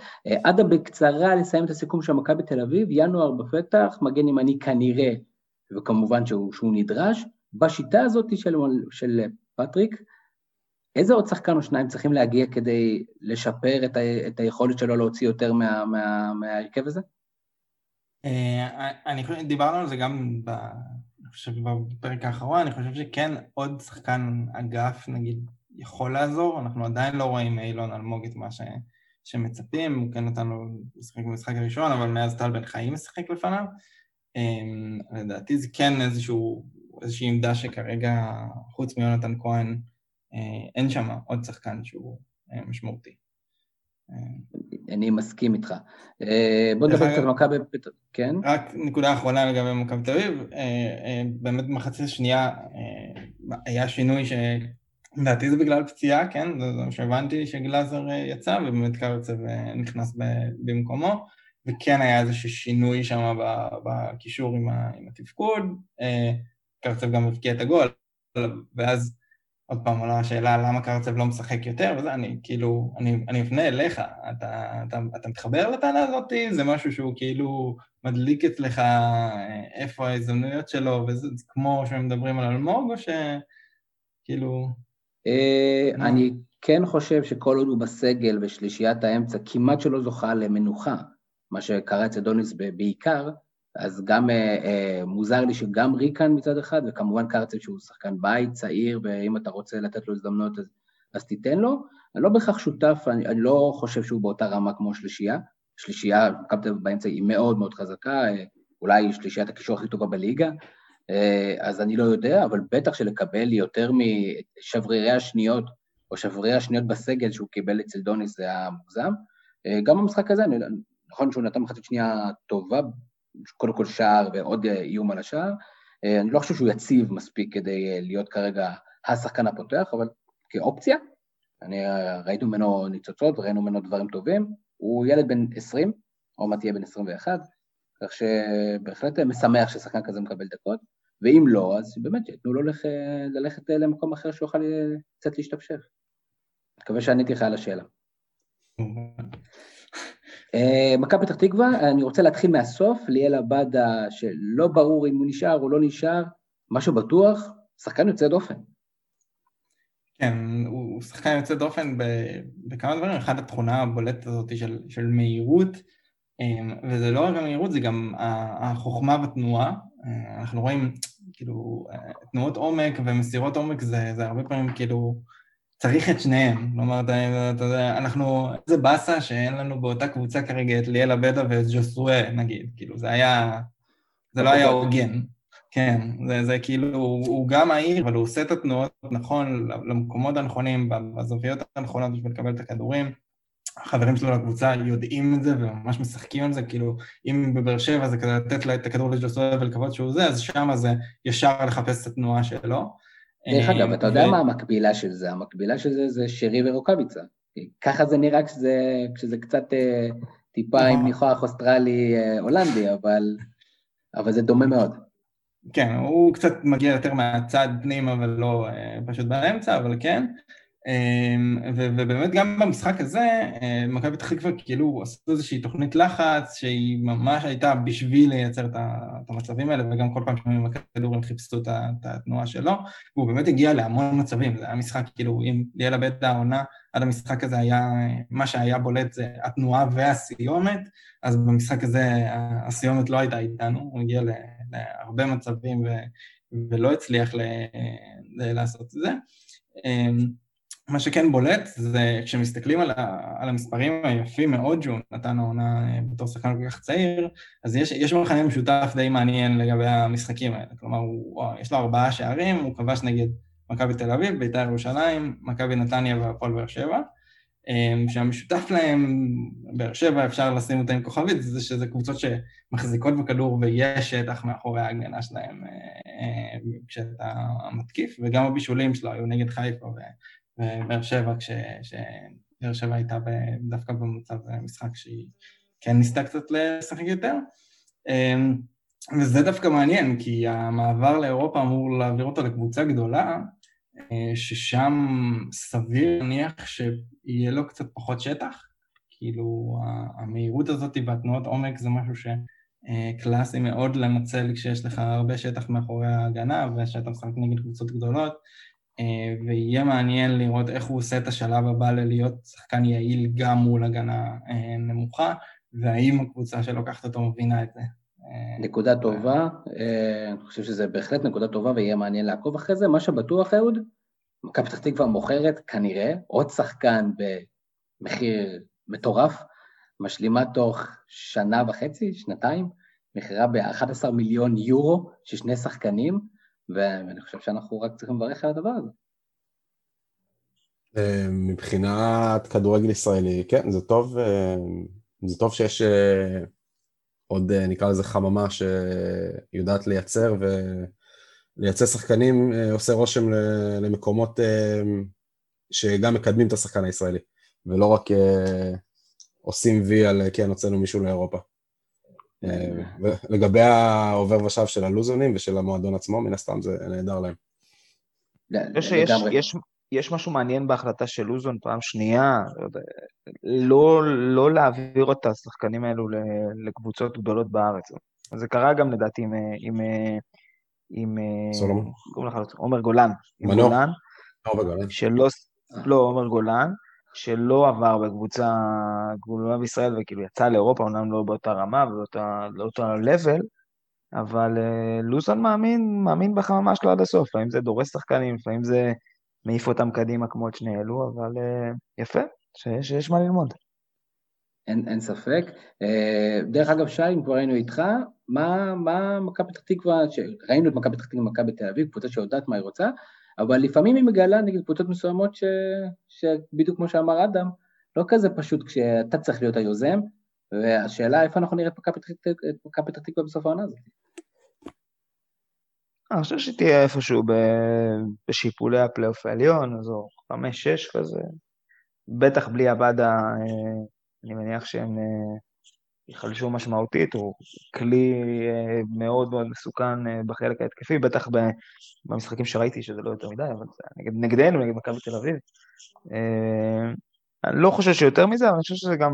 A: עדה בקצרה לסיים את הסיכום של מכבי תל אביב, ינואר בפתח, מגן ימני כנראה, וכמובן שהוא, שהוא נדרש. בשיטה הזאת של, של פטריק, איזה עוד שחקן או שניים צריכים להגיע כדי לשפר את, ה, את היכולת שלו להוציא יותר מה, מה, מההרכב הזה?
C: אה, אני חושב, דיברנו על זה גם חושב בפרק האחרון, אני חושב שכן עוד שחקן אגף, נגיד יכול לעזור, אנחנו עדיין לא רואים מאילון אלמוג את מה ש... שמצפים, הוא כן נתן לו לשחק במשחק הראשון, אבל מאז טל בן חיים משחק לפניו. אמ, לדעתי זה כן איזשהו, איזושהי עמדה שכרגע, חוץ מיונתן כהן, אה, אין שם עוד שחקן שהוא אה, משמעותי.
A: אני מסכים איתך. אה, בוא נדבר קצת על מכבי... כן?
C: רק נקודה אחרונה לגבי מכבי תל אביב, באמת במחצית השנייה היה שינוי ש... לדעתי זה בגלל פציעה, כן? זה מה שהבנתי שגלאזר אה, יצא ובאמת קרצב אה, נכנס במקומו וכן היה איזשהו שינוי שם בקישור עם, התפקוד, אה, קרצב גם הבקיע את הגול ואז עוד פעם עולה השאלה למה קרצב לא משחק יותר וזה, אני כאילו, אני, אני אפנה אליך, אתה, אתה, אתה מתחבר לטענה הזאת? זה משהו שהוא כאילו מדליק אצלך איפה ההזדמנויות שלו וזה כמו שמדברים על אלמוג או שכאילו...
A: אה, אני כן חושב שכל עוד הוא בסגל ושלישיית האמצע כמעט שלא זוכה למנוחה, מה שקרה אצל דוניס בעיקר, אז גם אה, אה, מוזר לי שגם ריקן מצד אחד, וכמובן קרצב שהוא שחקן בית, צעיר, ואם אתה רוצה לתת לו הזדמנות אז, אז תיתן לו. אני לא בהכרח שותף, אני, אני לא חושב שהוא באותה רמה כמו שלישייה. שלישייה, מכבי באמצע היא מאוד מאוד חזקה, אה, אולי שלישיית הקישור הכי טובה בליגה, אה, אז אני לא יודע, אבל בטח שלקבל יותר משברירי השניות, או שברירי השניות בסגל שהוא קיבל אצל דוניס זה היה מוגזם. אה, גם במשחק הזה, נכון שהוא נתן מחצית שנייה טובה, קודם כל שער ועוד אה, איום על השער, אני לא חושב שהוא יציב מספיק כדי להיות כרגע השחקן הפותח, אבל כאופציה, אני ראיתי ממנו ניצוצות וראינו ממנו דברים טובים, הוא ילד בן 20, או מעט יהיה בן 21, כך שבהחלט משמח ששחקן כזה מקבל דקות. ואם לא, אז באמת ייתנו לו ללכת, ללכת למקום אחר שהוא יוכל קצת להשתפשף. מקווה שעניתי לך על השאלה. (laughs) אה, מכבי פתח תקווה, אני רוצה להתחיל מהסוף, ליאל עבדה, שלא ברור אם הוא נשאר או לא נשאר, משהו בטוח, שחקן יוצא דופן.
C: כן, הוא שחקן יוצא דופן בכמה דברים, אחת התכונה הבולטת הזאת של, של מהירות, אה, וזה לא רק המהירות, זה גם החוכמה בתנועה, אה, אנחנו רואים, כאילו, תנועות עומק ומסירות עומק זה, זה הרבה פעמים כאילו, צריך את שניהם. כלומר, אתה, יודע, אנחנו, איזה באסה שאין לנו באותה קבוצה כרגע את ליאל אבדה ואת ג'וסואה, נגיד, כאילו, זה היה, זה לא היה הוגן. כן, זה, זה כאילו, הוא, הוא גם מהיר, אבל הוא עושה את התנועות נכון למקומות הנכונים, בזוויות הנכונות בשביל לקבל את הכדורים. החברים שלו לקבוצה יודעים את זה וממש משחקים על זה, כאילו, אם בבאר שבע זה כדי לתת את הכדור לג'וסוי ולקוות שהוא זה, אז שם זה ישר לחפש את התנועה שלו.
A: דרך אגב, אתה יודע מה המקבילה של זה? המקבילה של זה זה שרי ורוקאביצה. ככה זה נראה כשזה, כשזה קצת אה, טיפה עם נכון. ניחוח אוסטרלי אה, אבל, אבל זה דומה מאוד.
C: כן, הוא קצת מגיע יותר מהצד פנימה ולא אה, פשוט באמצע, אבל כן. אמ, ובאמת גם במשחק הזה, אה, מכבי פתח תקווה כאילו עשו איזושהי תוכנית לחץ שהיא ממש הייתה בשביל לייצר את המצבים האלה, וגם כל פעם שהם הכדור הם חיפשו את התנועה שלו, והוא באמת הגיע להמון מצבים, זה היה משחק כאילו, אם ליאל עבד העונה עד המשחק הזה היה, מה שהיה בולט זה התנועה והסיומת, אז במשחק הזה הסיומת לא הייתה איתנו, הוא הגיע להרבה מצבים ולא הצליח לעשות את זה. אמ, מה שכן בולט זה כשמסתכלים על, ה, על המספרים היפים מאוד שהוא נתן העונה אה, בתור שחקן כל כך צעיר, אז יש, יש מכנה משותף די מעניין לגבי המשחקים האלה. כלומר, הוא, יש לו ארבעה שערים, הוא כבש נגד מכבי תל אביב, בית"ר ירושלים, מכבי נתניה והפועל באר שבע. אה, שהמשותף להם, באר שבע אפשר לשים אותה עם כוכבית, זה שזה קבוצות שמחזיקות בכדור ויש שטח מאחורי ההגנה שלהם אה, כשאתה מתקיף, וגם הבישולים שלו היו נגד חיפה ובאר שבע, כשבאר שבע הייתה דווקא במצב משחק שהיא כן ניסתה קצת לשחק יותר. אמ, וזה דווקא מעניין, כי המעבר לאירופה אמור להעביר אותו לקבוצה גדולה, אה, ששם סביר להניח שיהיה לו קצת פחות שטח. כאילו, המהירות הזאת והתנועות עומק זה משהו שקלאסי מאוד לנצל כשיש לך הרבה שטח מאחורי ההגנה ושאתה משחק נגד קבוצות גדולות, אה, ויהיה מעניין לראות איך הוא עושה את השלב הבא ללהיות שחקן יעיל גם מול הגנה אה, נמוכה, והאם הקבוצה שלוקחת אותו מבינה את זה.
A: אה, נקודה טובה, אני חושב שזה בהחלט נקודה טובה ויהיה מעניין לעקוב אחרי זה. מה שבטוח, אהוד, מכבי פתח תקווה מוכרת כנראה עוד שחקן במחיר מטורף, משלימה תוך שנה וחצי, שנתיים, מכירה ב-11 מיליון יורו של שני שחקנים, ואני חושב שאנחנו רק צריכים לברך על הדבר הזה.
D: אה, מבחינת כדורגל ישראלי, כן, זה טוב, אה, זה טוב שיש אה, עוד, נקרא לזה חממה שיודעת לייצר, ולייצר שחקנים עושה רושם למקומות שגם מקדמים את השחקן הישראלי, ולא רק עושים וי על כן, הוצאנו מישהו לאירופה. לגבי העובר ושב של הלוזונים ושל המועדון עצמו, מן הסתם זה נהדר להם.
E: יש, יש, יש, יש משהו מעניין בהחלטה של לוזון פעם שנייה, לא, לא להעביר את השחקנים האלו לקבוצות גדולות בארץ. זה קרה גם לדעתי עם... עם, עם
D: סולומון.
E: עומר גולן.
D: מנור. עומר גולן.
E: שלא, לא, עומר גולן, שלא עבר בקבוצה גדולה בישראל וכאילו יצא לאירופה, אומנם לא באותה רמה ובאותו לבל, אבל uh, לוזון מאמין, מאמין בחממה שלו עד הסוף, לפעמים זה דורס שחקנים, לפעמים זה מעיף אותם קדימה כמו את שני אלו, אבל uh, יפה, שיש, שיש מה ללמוד.
A: אין, אין ספק. Uh, דרך אגב, שי, אם כבר היינו איתך, מה, מה מכבי פתח תקווה, ראינו את מכבי פתח תקווה ומכבי תל אביב, קבוצה שיודעת מה היא רוצה, אבל לפעמים היא מגלה נגד קבוצות מסוימות ש... שבדיוק כמו שאמר אדם, לא כזה פשוט כשאתה צריך להיות היוזם, והשאלה איפה אנחנו נראה את מכבי פתח תקווה בסוף העונה הזאת.
E: אני חושב שתהיה איפשהו בשיפולי הפלייאוף העליון, אזור חמש-שש כזה. בטח בלי עבדה, אה, אני מניח שהם אה, ייחלשו משמעותית, הוא כלי אה, מאוד מאוד מסוכן אה, בחלק ההתקפי, בטח במשחקים שראיתי שזה לא יותר מדי, אבל נגד, נגדנו, נגד מכבי תל אביב. אה, אני לא חושב שיותר מזה, אבל אני חושב שזה גם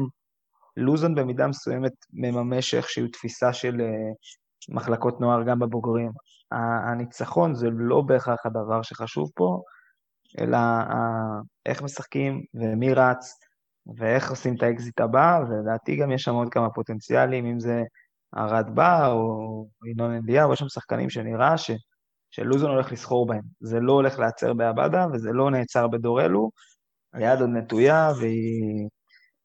E: לוזון במידה מסוימת מממש איזושהי תפיסה של מחלקות נוער גם בבוגרים. הניצחון זה לא בהכרח הדבר שחשוב פה, אלא איך משחקים ומי רץ. ואיך עושים את האקזיט הבא, ולדעתי גם יש שם עוד כמה פוטנציאלים, אם זה ארד בא או ינון אליהו, יש שם שחקנים שנראה ש, שלוזון הולך לסחור בהם. זה לא הולך להיעצר בעבדה, וזה לא נעצר בדורלו, היד עוד נטויה, והיא...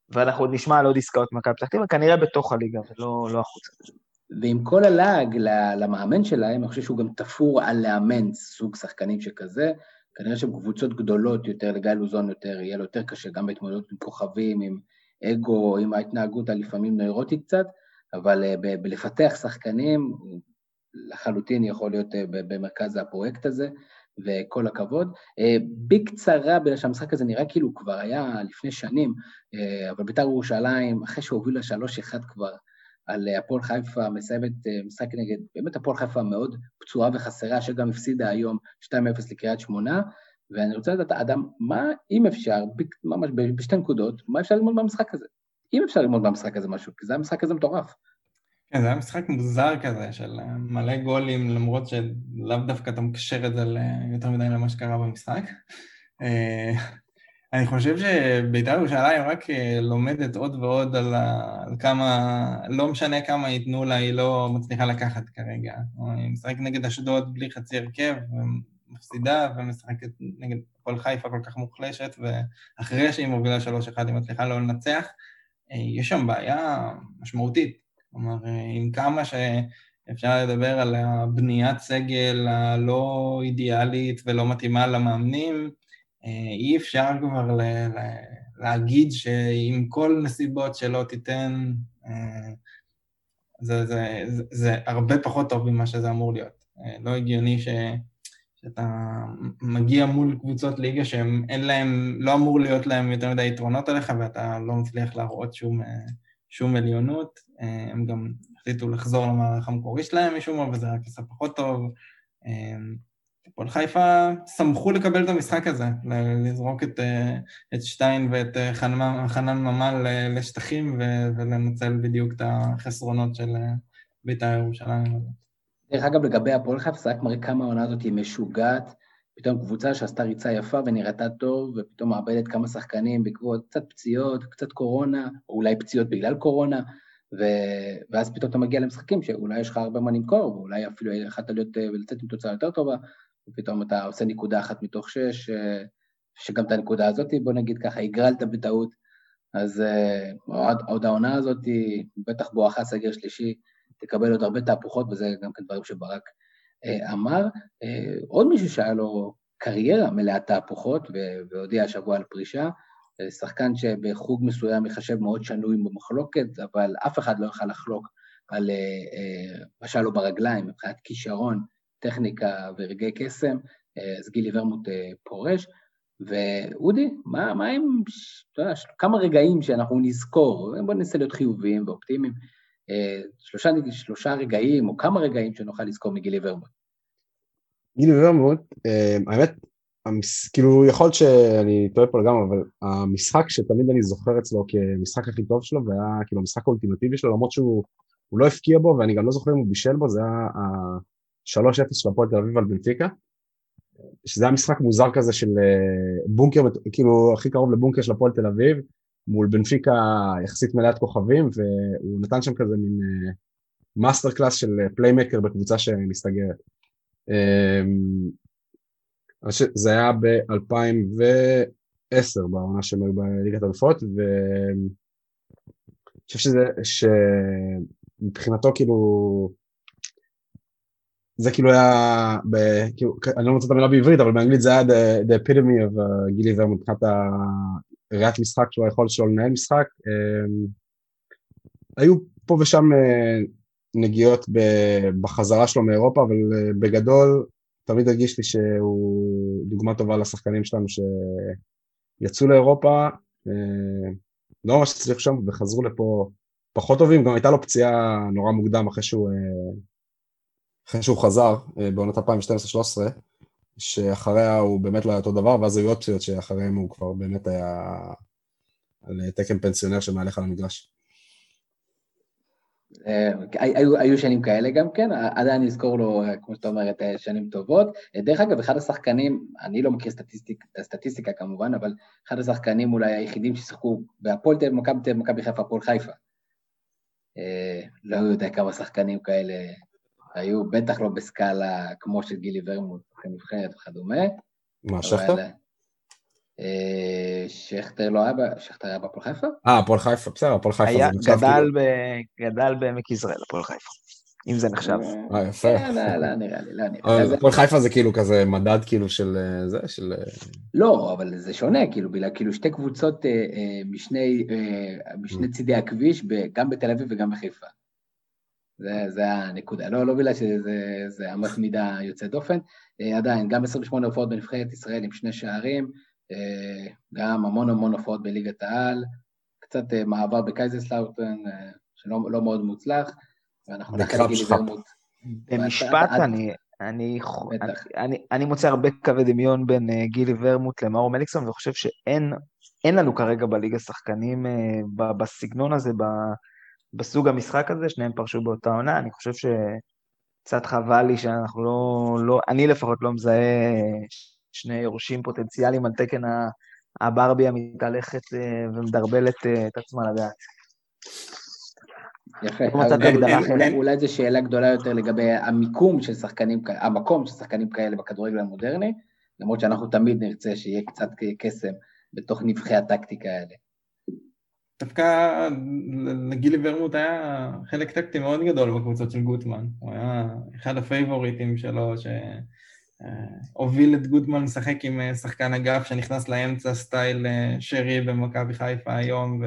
E: ואנחנו עוד נשמע על עוד עסקאות במכבי פתח תקווה, כנראה בתוך הליגה ולא לא החוצה.
A: ועם כל הלעג למאמן שלהם, אני חושב שהוא גם תפור על לאמן סוג שחקנים שכזה. כנראה שבקבוצות גדולות יותר, לגיא לוזון יותר, יהיה לו יותר קשה, גם בהתמודדות עם כוכבים, עם אגו, עם ההתנהגות הלפעמים נוירוטית קצת, אבל אה, בלפתח שחקנים, לחלוטין יכול להיות אה, במרכז הפרויקט הזה, וכל הכבוד. אה, בקצרה, בגלל שהמשחק הזה נראה כאילו כבר היה לפני שנים, אבל בית"ר ירושלים, אחרי שהובילה 3-1 כבר, על הפועל חיפה, מסיימת משחק נגד, באמת הפועל חיפה מאוד פצועה וחסרה, שגם הפסידה היום 2-0 לקריית שמונה, ואני רוצה לדעת, אדם, מה, אם אפשר, ממש בשתי נקודות, מה אפשר ללמוד מהמשחק הזה? אם אפשר ללמוד מהמשחק הזה משהו, כי זה היה משחק כזה מטורף.
C: כן, זה היה משחק מוזר כזה, של אה, מלא גולים, למרות שלאו דווקא אתה מקשר את זה יותר מדי למה שקרה במשחק. אני חושב שבית"ר ירושלים רק אה, לומדת עוד ועוד על, על כמה, לא משנה כמה ייתנו לה, היא לא מצליחה לקחת כרגע. היא משחקת נגד אשדוד בלי חצי הרכב, מפסידה ומשחקת נגד כל חיפה כל כך מוחלשת, ואחרי שהיא מובילה 3-1 היא מצליחה לא לנצח, אה, יש שם בעיה משמעותית. כלומר, אה, עם כמה שאפשר לדבר על הבניית סגל הלא אידיאלית ולא מתאימה למאמנים, אי אפשר כבר ל- ל- להגיד שעם כל נסיבות שלא תיתן, זה, זה, זה, זה הרבה פחות טוב ממה שזה אמור להיות. לא הגיוני ש... שאתה מגיע מול קבוצות ליגה שהם אין להם, לא אמור להיות להם יותר מדי יתרונות עליך ואתה לא מצליח להראות שום, שום עליונות. הם גם החליטו לחזור למערך המקורי שלהם משום מה וזה רק עשה פחות טוב. הפועל חיפה שמחו לקבל את המשחק הזה, לזרוק את, את שטיין ואת חנן, חנן ממן לשטחים ולנצל בדיוק את החסרונות של בית"ר ירושלים.
A: דרך אגב, לגבי הפועל חיפה, זה רק מראה כמה העונה הזאת היא משוגעת. פתאום קבוצה שעשתה ריצה יפה ונראתה טוב, ופתאום מאבדת כמה שחקנים בעקבות קצת פציעות, קצת קורונה, או אולי פציעות בגלל קורונה, ו... ואז פתאום אתה מגיע למשחקים שאולי יש לך הרבה מה למכור, ואולי אפילו יכולת להיות אה, ולצאת עם תוצאה יותר טובה, ופתאום אתה עושה נקודה אחת מתוך שש, אה, שגם את הנקודה הזאת, בוא נגיד ככה, הגרלת בטעות. אז אה, עוד, עוד העונה הזאת, בטח בואכה סגר שלישי, תקבל עוד הרבה תהפוכות, וזה גם כן דברים שברק אה, אמר. עוד מישהו שהיה לו קריירה מלאת תהפוכות והודיע השבוע על פרישה, שחקן שבחוג מסוים ייחשב מאוד שנוי במחלוקת, אבל אף אחד לא יוכל לחלוק על מה שהיה ברגליים מבחינת כישרון, טכניקה ורגעי קסם, אז גילי ורמוט פורש. ואודי, מה, מה עם, יודע, כמה רגעים שאנחנו נזכור, בואו ננסה להיות חיוביים ואופטימיים, שלושה, שלושה רגעים או כמה רגעים שנוכל לזכור מגילי ורמוט.
D: גילי ורמוט, אה, האמת, המס... כאילו יכול להיות שאני טועה פה לגמרי, אבל המשחק שתמיד אני זוכר אצלו כמשחק הכי טוב שלו, והיה כאילו המשחק האולטימטיבי שלו, למרות שהוא לא הפקיע בו, ואני גם לא זוכר אם הוא בישל בו, זה היה ה-3-0 של הפועל תל אביב על בנפיקה, שזה היה משחק מוזר כזה של אה, בונקר, כאילו הכי קרוב לבונקר של הפועל תל אביב, מול בנפיקה יחסית מלאת כוכבים, והוא נתן שם כזה מין master class של playmaker בקבוצה שמסתגרת. אמ, זה היה ב-2010 בעונה שהם היו בליגת אלופות, ואני חושב שזה, שמבחינתו כאילו, זה כאילו היה, ב, כאילו, אני לא מוצא את המילה בעברית, אבל באנגלית זה היה the, the epitome of uh, גילי ורמוט מבחינת ראיית משחק שלו, היכולת שלו לנהל משחק. אמ, היו פה ושם אה, נגיעות בחזרה שלו מאירופה, אבל אה, בגדול תמיד הרגיש לי שהוא דוגמה טובה לשחקנים שלנו שיצאו לאירופה, אה, לא ממש הצליחו שם וחזרו לפה פחות טובים, גם הייתה לו פציעה נורא מוקדם אחרי שהוא, אחרי שהוא חזר בעונת 2012-2013. שאחריה הוא באמת לא היה אותו דבר, ואז היו אופציות שאחריהם הוא כבר באמת היה על תקן פנסיונר שמהלך על המגרש.
A: אה, היו, שנים כאלה גם כן, עדיין נזכור לו, כמו שאתה אומר, את שנים טובות. דרך אגב, אחד השחקנים, אני לא מכיר סטטיסטיק, סטטיסטיקה כמובן, אבל אחד השחקנים אולי היחידים ששיחקו בהפועל תל אביב, מכבי חיפה, הפועל חיפה. אה, לא יודע כמה שחקנים כאלה היו בטח לא בסקאלה כמו של גילי ורמוט, נבחרת וכדומה.
D: מה, שכטר?
A: אה, שכטר לא היה, שכטר היה בהפועל חיפה?
D: אה, הפועל חיפה, בסדר, הפועל חיפה
E: היה, גדל,
D: כאילו...
E: ב, גדל בעמק יזרעאל, הפועל חיפה, אם זה נחשב.
D: אה, יפה.
A: לא, לא, לא נראה לי, לא נראה
D: אה,
A: לי.
D: הפועל חיפה זה כאילו כזה מדד כאילו של אה, זה, של... אה,
A: לא, אבל זה שונה, כאילו, בגלל כאילו שתי קבוצות אה, אה, משני, אה, משני צידי הכביש, ב- גם בתל אביב וגם בחיפה. זה, זה הנקודה. לא, לא בגלל שזה זה אמת מידה יוצאת דופן. אה, עדיין, גם 28 הופעות בנבחרת ישראל עם שני שערים, אה, גם המון המון הופעות בליגת העל, קצת אה, מעבר בקייזרסלאוטרן, שלא לא מאוד מוצלח, ואנחנו נחלק. ורמוט.
E: במשפט, אני, אני,
A: בטח.
E: אני, אני מוצא הרבה קווי דמיון בין אה, גילי ורמוט למאור מליקסון, וחושב שאין אין לנו כרגע בליגה שחקנים ב- בסגנון הזה, ב- בסוג המשחק הזה, שניהם פרשו באותה עונה, אני חושב שקצת חבל לי שאנחנו לא, לא, אני לפחות לא מזהה שני יורשים פוטנציאליים על תקן הברבי המתהלכת אה, ומדרבלת אה, את עצמה לדעת.
A: יפה.
E: לא
A: אולי- זו שאלה גדולה יותר לגבי המיקום של שחקנים, המקום של שחקנים כאלה בכדורגל המודרני, למרות שאנחנו תמיד נרצה שיהיה קצת קסם בתוך נבכי הטקטיקה האלה.
C: דווקא לגילי ורמוט היה חלק טקטי מאוד גדול בקבוצות של גוטמן. הוא היה אחד הפייבוריטים שלו, שהוביל את גוטמן לשחק עם אה, שחקן אגף שנכנס לאמצע style אה, שרי במכבי חיפה היום,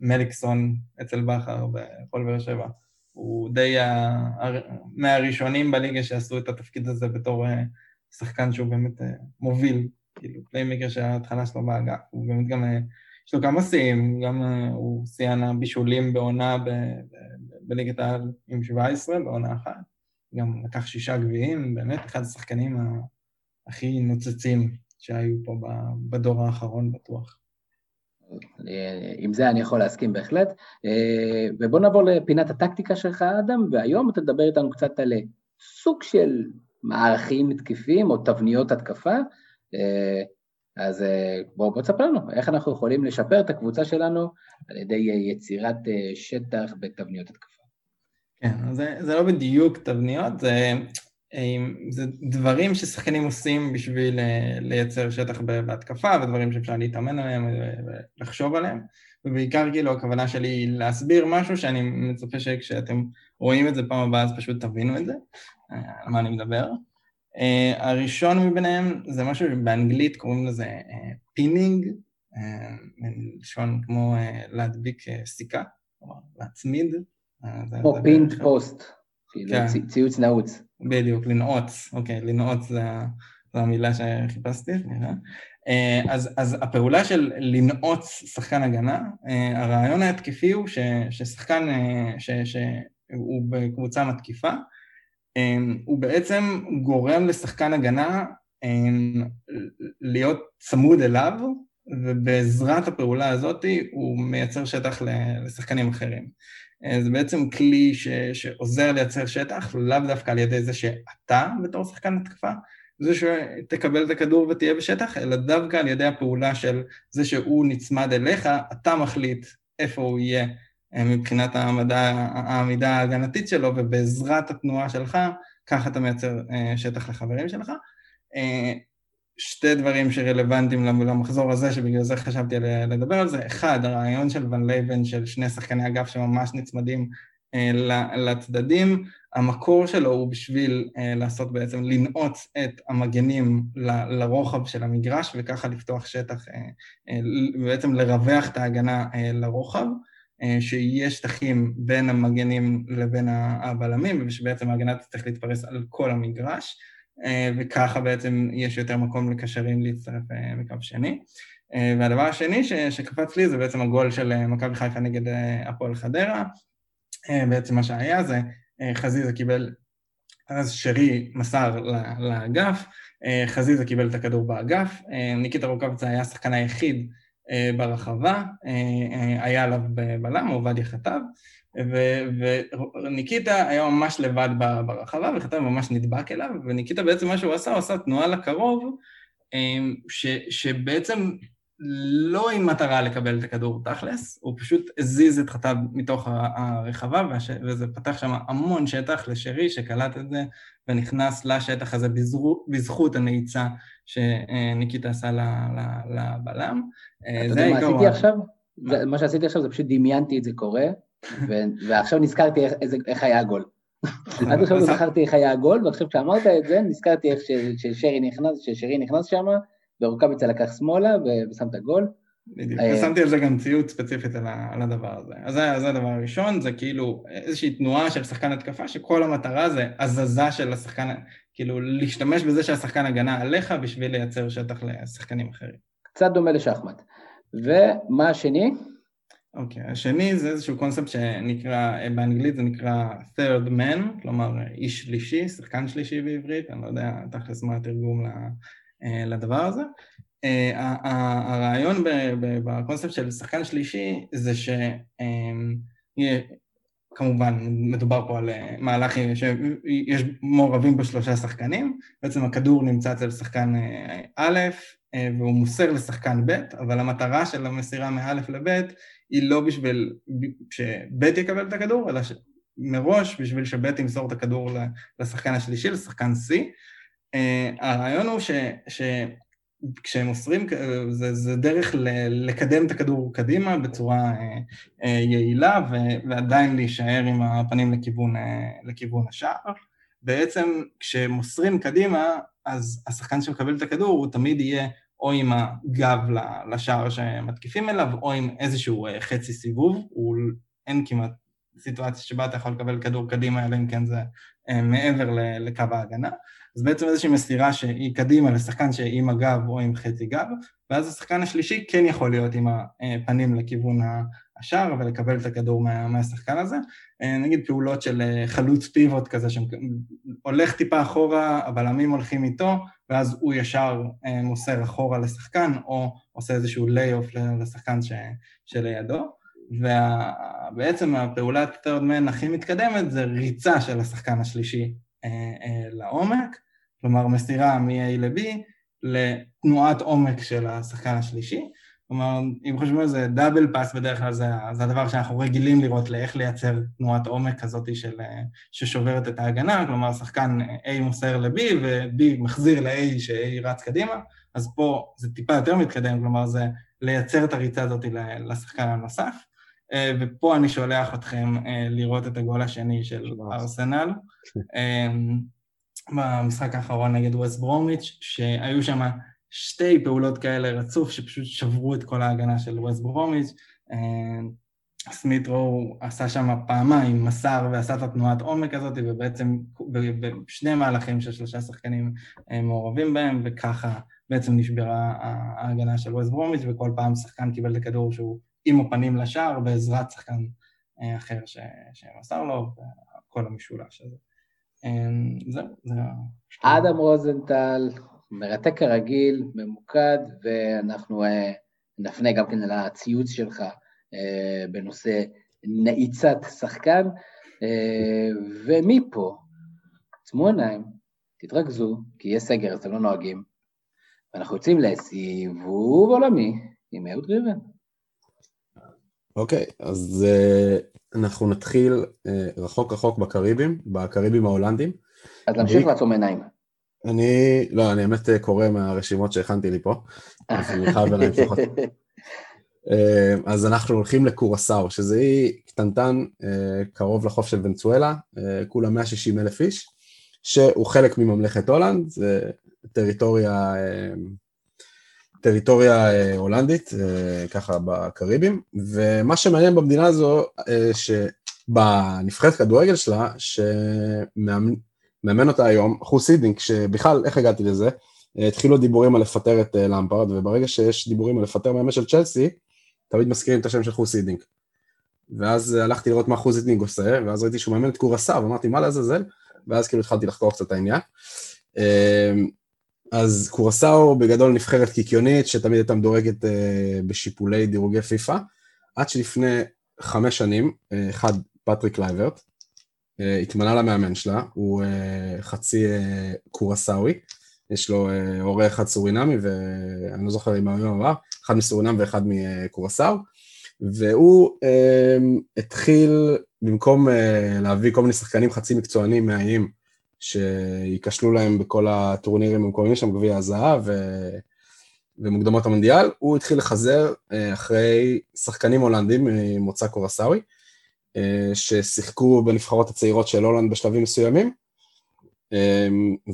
C: ומליקסון אצל בכר בפועל באר שבע. הוא די. מהראשונים בליגה שעשו את התפקיד הזה בתור אה, שחקן שהוא באמת אה, מוביל, כאילו פליימקר שההתחלה שלו באגף. הוא באמת גם... יש לו כמה שיאים, גם אה, הוא שיאן הבישולים בעונה בליגת העל עם 17, בעונה אחת. גם לקח שישה גביעים, באמת אחד השחקנים הכי נוצצים שהיו פה בדור האחרון בטוח.
A: עם זה אני יכול להסכים בהחלט. אה, ובוא נעבור לפינת הטקטיקה שלך, אדם, והיום אתה תדבר איתנו קצת על אה, סוג של מערכים תקפים או תבניות התקפה. אז אה, בוא, בוא תספר לנו, איך אנחנו יכולים לשפר את הקבוצה שלנו על ידי אה, יצירת אה, שטח בתבניות התקפה.
C: כן, זה, זה לא בדיוק תבניות, זה, זה דברים ששחקנים עושים בשביל לייצר שטח בהתקפה, ודברים שאפשר להתאמן עליהם ולחשוב עליהם, ובעיקר כאילו הכוונה שלי היא להסביר משהו שאני מצפה שכשאתם רואים את זה פעם הבאה אז פשוט תבינו את זה, על מה אני מדבר. Uh, הראשון מביניהם זה משהו שבאנגלית קוראים לזה pinning, uh, מלשון כמו uh, להדביק uh, סיכה, כלומר להצמיד. Uh, זה-
A: כמו
C: זה pinned
A: post, כאילו
C: כן.
A: צי- ציוץ נעוץ.
C: בדיוק, לנעוץ, אוקיי, לנעוץ זה, ה- זו המילה שחיפשתי, סליחה. אה, אז, אז הפעולה של לנעוץ שחקן הגנה, אה, הרעיון ההתקפי הוא ש, ששחקן אה, ש, שהוא בקבוצה מתקיפה, הוא בעצם גורם לשחקן הגנה אה, להיות צמוד אליו, ובעזרת הפעולה הזאת הוא מייצר שטח לשחקנים אחרים. אה, זה בעצם כלי ש, שעוזר לייצר שטח, לאו דווקא על ידי זה שאתה בתור שחקן התקפה, זה שתקבל את הכדור ותהיה בשטח, אלא דווקא על ידי הפעולה של זה שהוא נצמד אליך, אתה מחליט איפה הוא יהיה מבחינת העמדה, העמידה ההגנתית שלו, ובעזרת התנועה שלך, ככה אתה מייצר אה, שטח לחברים שלך. אה, שתי דברים שרלוונטיים למחזור הזה, שבגלל זה חשבתי לדבר על זה. אחד, הרעיון של ון לייבן של שני שחקני אגף שממש נצמדים אה, לצדדים, המקור שלו הוא בשביל אה, לעשות בעצם, לנעוץ את המגנים ל- לרוחב של המגרש, וככה לפתוח שטח, אה, אה, בעצם לרווח את ההגנה אה, לרוחב, אה, שיהיה שטחים בין המגנים לבין הבלמים, ושבעצם ההגנה תצטרך להתפרס על כל המגרש. אה, וככה בעצם יש יותר מקום לקשרים להצטרף אה, מקו שני. אה, והדבר השני ש- שקפץ לי זה בעצם הגול של אה, מכבי חיפה נגד אה, הפועל חדרה. אה, בעצם מה שהיה זה אה, חזיזה קיבל, אז שרי מסר לאגף, אה, חזיזה קיבל את הכדור באגף, אה, ניקיטה רוקאביצה היה השחקן היחיד אה, ברחבה, אה, אה, היה עליו בלם, עובדיה חטב, וניקיטה היה ממש לבד ברחבה, וחטב ממש נדבק אליו, וניקיטה בעצם מה שהוא עשה, הוא עשה תנועה לקרוב, ש, שבעצם לא עם מטרה לקבל את הכדור תכלס, הוא פשוט הזיז את חטב מתוך הרחבה, והש... וזה פתח שם המון שטח לשרי שקלט את זה, ונכנס לשטח הזה בזרו... בזכות הנעיצה שניקיטה עשה לבלם.
A: אתה יודע מה עשיתי עכשיו? מה שעשיתי עכשיו זה פשוט דמיינתי את זה קורה, ועכשיו נזכרתי איך היה הגול. (laughs) עד עכשיו לא זכרתי איך היה הגול, ועכשיו כשאמרת את זה, נזכרתי איך ששרי נכנס, ששרי נכנס שם, ורוקאביצה לקח שמאלה ושם את הגול.
C: בדיוק, אה, ושמתי על זה גם ציוד ספציפית על הדבר הזה. אז זה הדבר הראשון, זה כאילו איזושהי תנועה של שחקן התקפה, שכל המטרה זה הזזה של השחקן, כאילו להשתמש בזה שהשחקן הגנה עליך בשביל לייצר שטח לשחקנים אחרים.
A: קצת דומה לשחמט. ומה השני?
C: אוקיי, okay. השני זה איזשהו קונספט שנקרא, באנגלית זה נקרא third man, כלומר איש שלישי, שחקן שלישי בעברית, אני לא יודע תכלס מה התרגום אה, לדבר הזה. אה, הרעיון בקונספט של שחקן שלישי זה שיהיה, כמובן מדובר פה על אה, מהלך שיש מעורבים בו שלושה שחקנים, בעצם הכדור נמצא אצל שחקן א' והוא מוסר לשחקן ב', אבל המטרה של המסירה מא' לב' היא לא בשביל שב' יקבל את הכדור, אלא מראש בשביל שב' ימסור את הכדור לשחקן השלישי, לשחקן C. הרעיון הוא ש... ש... מוסרים, זה, זה דרך ל, לקדם את הכדור קדימה בצורה אה, אה, יעילה ו, ועדיין להישאר עם הפנים לכיוון, אה, לכיוון השער. בעצם כשמוסרים קדימה, אז השחקן שמקבל את הכדור הוא תמיד יהיה או עם הגב לשער שמתקיפים אליו, או עם איזשהו אה, חצי סיבוב, הוא, אין כמעט סיטואציה שבה אתה יכול לקבל כדור קדימה, אלא אם כן זה אה, מעבר לקו ההגנה. אז בעצם איזושהי מסירה שהיא קדימה לשחקן שעם הגב או עם חצי גב, ואז השחקן השלישי כן יכול להיות עם הפנים לכיוון השער ולקבל את הכדור מה, מהשחקן הזה. אה, נגיד פעולות של אה, חלוץ פיבוט כזה, שהולך טיפה אחורה, הבלמים הולכים איתו, ואז הוא ישר אה, מוסר אחורה לשחקן, או עושה איזשהו lay-off לשחקן ש, שלידו. ובעצם הפעולת man הכי מתקדמת זה ריצה של השחקן השלישי לעומק, כלומר מסירה מ-A ל-B לתנועת עומק של השחקן השלישי. כלומר, אם חושבים על זה, double pass בדרך כלל זה, זה הדבר שאנחנו רגילים לראות לאיך לייצר תנועת עומק כזאת של, אה, ששוברת את ההגנה, כלומר, שחקן A מוסר ל-B ו-B מחזיר ל-A ש-A רץ קדימה, אז פה זה טיפה יותר מתקדם, כלומר, זה לייצר את הריצה הזאת לשחקן הנוסף. ופה אני שולח אתכם לראות את הגול השני של ארסנל. אמ, במשחק האחרון נגד ווסט ברומיץ', שהיו שם שתי פעולות כאלה רצוף שפשוט שברו את כל ההגנה של ווסט ברומיץ'. אמ, סמית רו עשה שם פעמיים מסר ועשה את התנועת עומק הזאת, ובעצם בשני מהלכים של שלושה שחקנים אה, מעורבים בהם, וככה בעצם נשברה ההגנה של ווסט ברומיץ', וכל פעם שחקן קיבל את הכדור שהוא עם הפנים לשער בעזרת שחקן אה, אחר שמסר לו, וכל המשולש הזה. אמ, זהו, זה...
A: אדם רוזנטל, מרתק כרגיל, ממוקד, ואנחנו אה, נפנה גם כן לציוץ שלך אה, בנושא נעיצת שחקן, אה, ומפה, עצמו עיניים, תתרכזו, כי יש סגר אז אתם לא נוהגים, ואנחנו יוצאים לסיבוב עולמי עם אהוד ריבן.
D: אוקיי, okay, אז אנחנו נתחיל אה, רחוק רחוק בקריבים, בקריבים ההולנדים.
A: אז נמשיך לעצום עיניים.
D: אני, לא, אני באמת אה, קורא מהרשימות שהכנתי לי פה, אז אני חייב עיניים (laughs) פתוחות. אה, אז אנחנו הולכים לקורסאו, שזה אי קטנטן קרוב לחוף של ונצואלה, כולה 160 אלף איש, שהוא חלק מממלכת הולנד, זה טריטוריה טריטוריה אה, הולנדית, אה, ככה בקריבים, ומה שמעניין במדינה הזו, אה, שבנבחרת כדורגל שלה, שמאמן אותה היום, חוסידינג, שבכלל, איך הגעתי לזה? התחילו דיבורים על לפטר את למפרד, וברגע שיש דיבורים על לפטר מאמן של צ'לסי, תמיד מזכירים את השם של חוסידינג. ואז הלכתי לראות מה חוסידינג עושה, ואז ראיתי שהוא מאמן את קורסה, ואמרתי, מה לעזאזל? ואז כאילו התחלתי לחקור קצת את העניין. אז קורסאו בגדול נבחרת קיקיונית שתמיד הייתה מדורגת אה, בשיפולי דירוגי פיפא, עד שלפני חמש שנים, אה, אחד, פטריק קלייברט, אה, התמנה למאמן שלה, הוא אה, חצי אה, קורסאוי, יש לו הורה אחד סורינמי, ואני לא זוכר אם הוא אמר, אחד מסורינם ואחד מקורסאו, והוא התחיל, במקום להביא כל מיני שחקנים חצי מקצוענים מהאיים, שייכשלו להם בכל הטורנירים המקומיים שם, גביע הזהב ו... ומוקדמות המונדיאל, הוא התחיל לחזר אה, אחרי שחקנים הולנדים ממוצא קורסאוי, אה, ששיחקו בנבחרות הצעירות של הולנד בשלבים מסוימים, אה,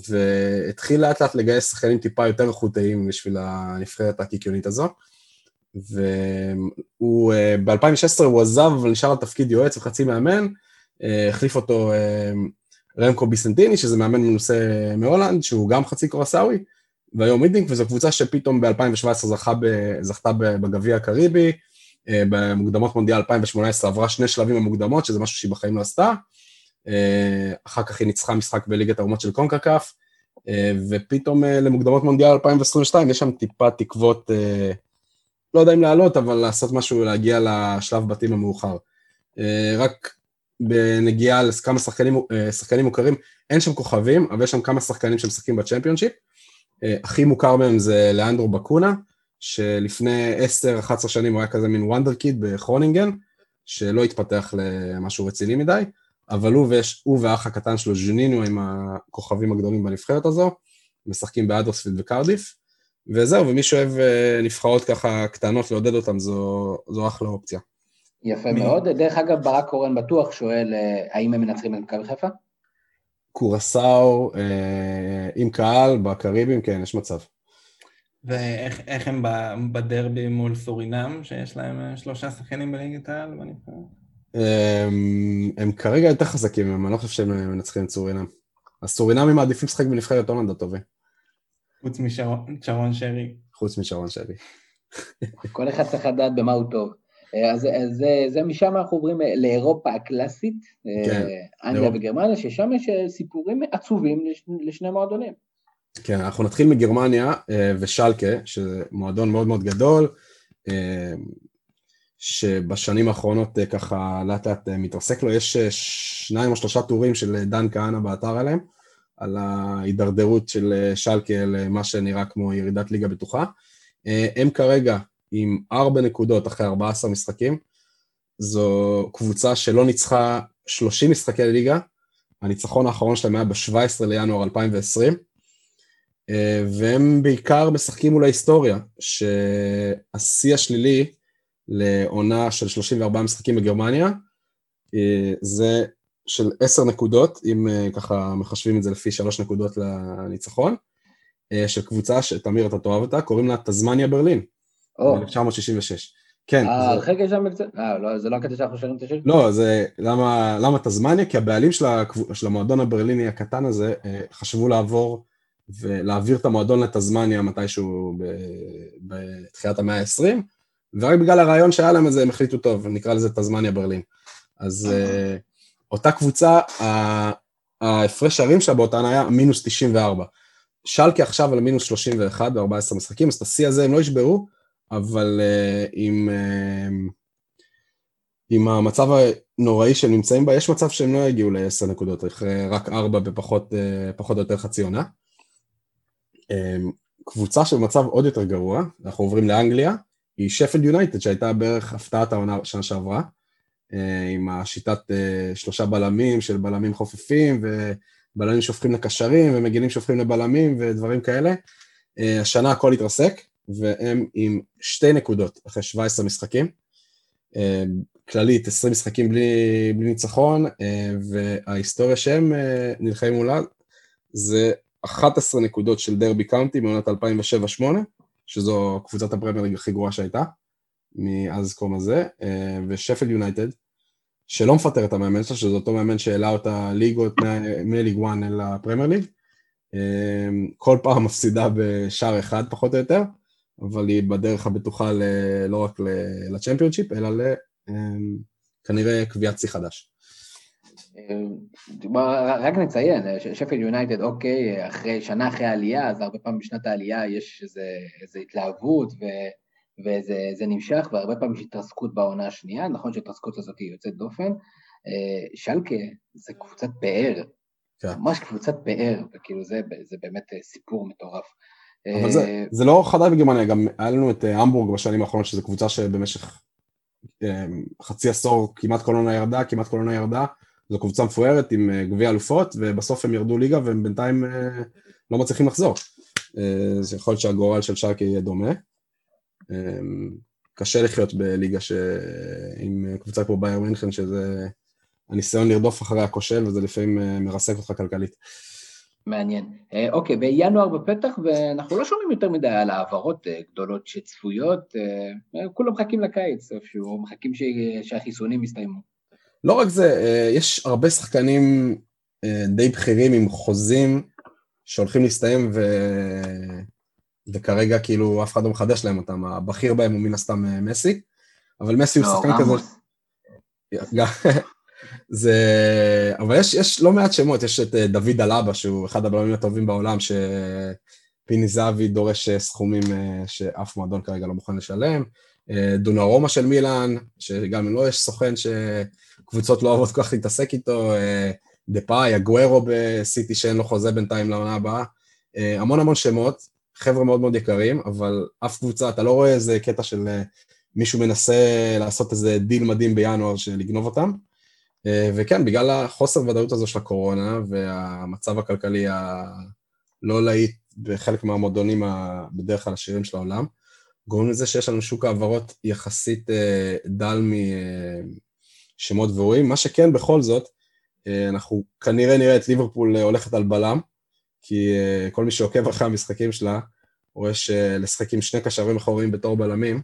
D: והתחיל לאט לאט לגייס שחקנים טיפה יותר איכותיים בשביל הנבחרת הקיקיונית הזו. והוא, ב-2016 הוא עזב, אבל נשאר על תפקיד יועץ וחצי מאמן, החליף אותו רמקו ביסנטיני, שזה מאמן מנוסה מהולנד, שהוא גם חצי קורסאוי, והיה מדינג, וזו קבוצה שפתאום ב-2017 זכתה בגביע הקריבי, אה, במוקדמות מונדיאל 2018 עברה שני שלבים במוקדמות, שזה משהו שהיא בחיים לא עשתה. אה, אחר כך היא ניצחה משחק בליגת האומות של קונקה קאף, אה, ופתאום למוקדמות מונדיאל 2022 יש שם טיפה תקוות, לא יודע אם לעלות, אבל לעשות משהו, להגיע לשלב בתים המאוחר. רק בנגיעה לכמה שחקנים, אה, שחקנים מוכרים, אין שם כוכבים, אבל יש שם כמה שחקנים שמשחקים בצ'מפיונשיפ. אה, הכי מוכר מהם זה לאנדרו בקונה, שלפני 10-11 שנים הוא היה כזה מין וונדר קיד בכרונינגן, שלא התפתח למשהו רציני מדי, אבל הוא, ויש, הוא והאח הקטן שלו, ז'ונינו, הם הכוכבים הגדולים בנבחרת הזו, משחקים באדרספילד וקרדיף, וזהו, ומי שאוהב אה, נבחרות ככה קטנות לעודד אותם, זו, זו אחלה אופציה.
A: יפה מ... מאוד. דרך אגב, ברק קורן בטוח שואל אה, האם הם מנצחים את מכבי חיפה?
D: קורסאו אה, עם קהל בקריבים, כן, יש מצב.
C: ואיך הם בדרבי מול סורינם, שיש להם אה, שלושה שחקנים בליגת העל בנבחרת?
D: הם, הם כרגע יותר חזקים, הם, אני לא חושב שהם מנצחים את סורינם. הסורינמים מעדיפים לשחק בנבחרת הולנד הטובים.
C: חוץ משרון שרי.
D: חוץ משרון שרי.
A: כל אחד צריך לדעת במה הוא טוב. אה, אז, אז זה, זה משם אנחנו עוברים אה, לאירופה הקלאסית, אה, כן, אנגליה. וגרמניה, ששם יש סיפורים עצובים לש, לשני מועדונים.
D: כן, אנחנו נתחיל מגרמניה ושלקה, שזה מועדון מאוד מאוד גדול, שבשנים האחרונות ככה לאט לאט מתרסק לו, יש שניים או שלושה טורים של דן כהנא באתר עליהם, על ההידרדרות של שלקה למה שנראה כמו ירידת ליגה בטוחה. הם כרגע עם ארבע נקודות אחרי 14 משחקים. זו קבוצה שלא ניצחה 30 משחקי ליגה, הניצחון האחרון שלהם היה ב-17 לינואר 2020, אה, והם בעיקר משחקים מול ההיסטוריה, שהשיא השלילי לעונה של 34 משחקים בגרמניה, אה, זה של 10 נקודות, אם אה, ככה מחשבים את זה לפי 3 נקודות לניצחון, של קבוצה שתמיר אתה תאהב אותה, קוראים לה תזמניה ברלין. ב-1966. כן.
A: יש שם קצת? אה, לא, זה לא הקטע שאנחנו שרים את השיר?
D: לא, זה, למה, למה תזמניה? כי הבעלים של, הקב... של המועדון הברליני הקטן הזה אה, חשבו לעבור ולהעביר את המועדון לתזמניה מתישהו ב... בתחילת המאה ה-20, ורק בגלל הרעיון שהיה להם הזה הם החליטו טוב, נקרא לזה תזמניה ברלין. אז אה, אותה קבוצה, ההפרש שערים שלה באותן היה מינוס 94. שלקי עכשיו על מינוס 31 ב-14 משחקים, אז את השיא הזה הם לא ישברו, אבל uh, עם, uh, עם המצב הנוראי שהם נמצאים בה, יש מצב שהם לא יגיעו לעשר נקודות, אחרי רק ארבע בפחות פחות או יותר חצי עונה. Um, קבוצה שבמצב עוד יותר גרוע, אנחנו עוברים לאנגליה, היא שפלד יונייטד שהייתה בערך הפתעת העונה שנה שעברה, עם השיטת שלושה בלמים של בלמים חופפים ובלמים שהופכים לקשרים ומגינים שהופכים לבלמים ודברים כאלה. השנה הכל התרסק, והם עם שתי נקודות אחרי 17 משחקים. אה, כללית, 20 משחקים בלי, בלי ניצחון, אה, וההיסטוריה שהם אה, נלחמים מולה זה 11 נקודות של דרבי קאונטי מעונת 2007-2008, שזו קבוצת הפרמייר הכי גרועה שהייתה, מאז קום הזה, ושפל יונייטד, שלא מפטר את המאמן שלה, שזה אותו מאמן שהעלה אותה ליגות מליג 1 אל הפרמייר ליג, כל פעם מפסידה בשער אחד פחות או יותר, אבל היא בדרך הבטוחה ל, לא רק לצ'מפיונשיפ, אלא לכנראה אמ, קביעת שיא חדש.
A: רק נציין, שפל יונייטד, אוקיי, אחרי, שנה אחרי העלייה, אז הרבה פעמים בשנת העלייה יש איזו התלהבות ו, וזה נמשך, והרבה פעמים יש התרסקות בעונה השנייה, נכון שההתרסקות הזאת היא יוצאת דופן. אה, שלקה זה קבוצת פאר, כן. ממש קבוצת פאר, וכאילו זה, זה באמת אה, סיפור מטורף.
D: אבל זה, אה, זה לא חדש בגרמניה, גם היה לנו את המבורג בשנים האחרונות, שזו קבוצה שבמשך חצי עשור כמעט כל עונה ירדה, כמעט כל עונה ירדה, זו קבוצה מפוארת עם גביע אלופות, ובסוף הם ירדו ליגה והם בינתיים לא מצליחים לחזור. אז יכול להיות שהגורל של שרקי יהיה דומה. קשה לחיות בליגה ש... עם קבוצה כמו בייר מינכן, שזה הניסיון לרדוף אחרי הכושל, וזה לפעמים אה, מרסק אותך כלכלית.
A: מעניין. אה, אוקיי, בינואר בפתח, ואנחנו לא שומעים יותר מדי על העברות אה, גדולות שצפויות, כולם מחכים לקיץ איפשהו, מחכים שהחיסונים יסתיימו.
D: לא רק זה, יש הרבה שחקנים די בכירים עם חוזים שהולכים להסתיים ו... וכרגע כאילו אף אחד לא מחדש להם אותם, הבכיר בהם הוא מן הסתם מסי, אבל מסי הוא לא, שחקן כזה... זה... אבל יש, יש לא מעט שמות, יש את אה, דוד אלאבה, שהוא אחד הבלמים הטובים בעולם, שפיני זהבי דורש אה, סכומים אה, שאף מועדון כרגע לא מוכן לשלם. דונרומה של מילאן, שגם אם לא יש סוכן שקבוצות לא אוהבות כל כך להתעסק איתו, דה פאי, אגוורו בסיטי שאין לו חוזה בינתיים לעונה הבאה. המון המון שמות, חבר'ה מאוד מאוד יקרים, אבל אף קבוצה, אתה לא רואה איזה קטע של מישהו מנסה לעשות איזה דיל מדהים בינואר של לגנוב אותם. אה, וכן, בגלל החוסר ודאות הזו של הקורונה והמצב הכלכלי הלא להיט בחלק מהמועדונים בדרך כלל העשירים של העולם, גורמים לזה שיש לנו שוק העברות יחסית אה, דל משמות ואירועים. מה שכן, בכל זאת, אה, אנחנו כנראה נראה את ליברפול הולכת על בלם, כי כל מי שעוקב אחרי המשחקים שלה, רואה שלשחק עם שני קשרים אחוריים בתור בלמים,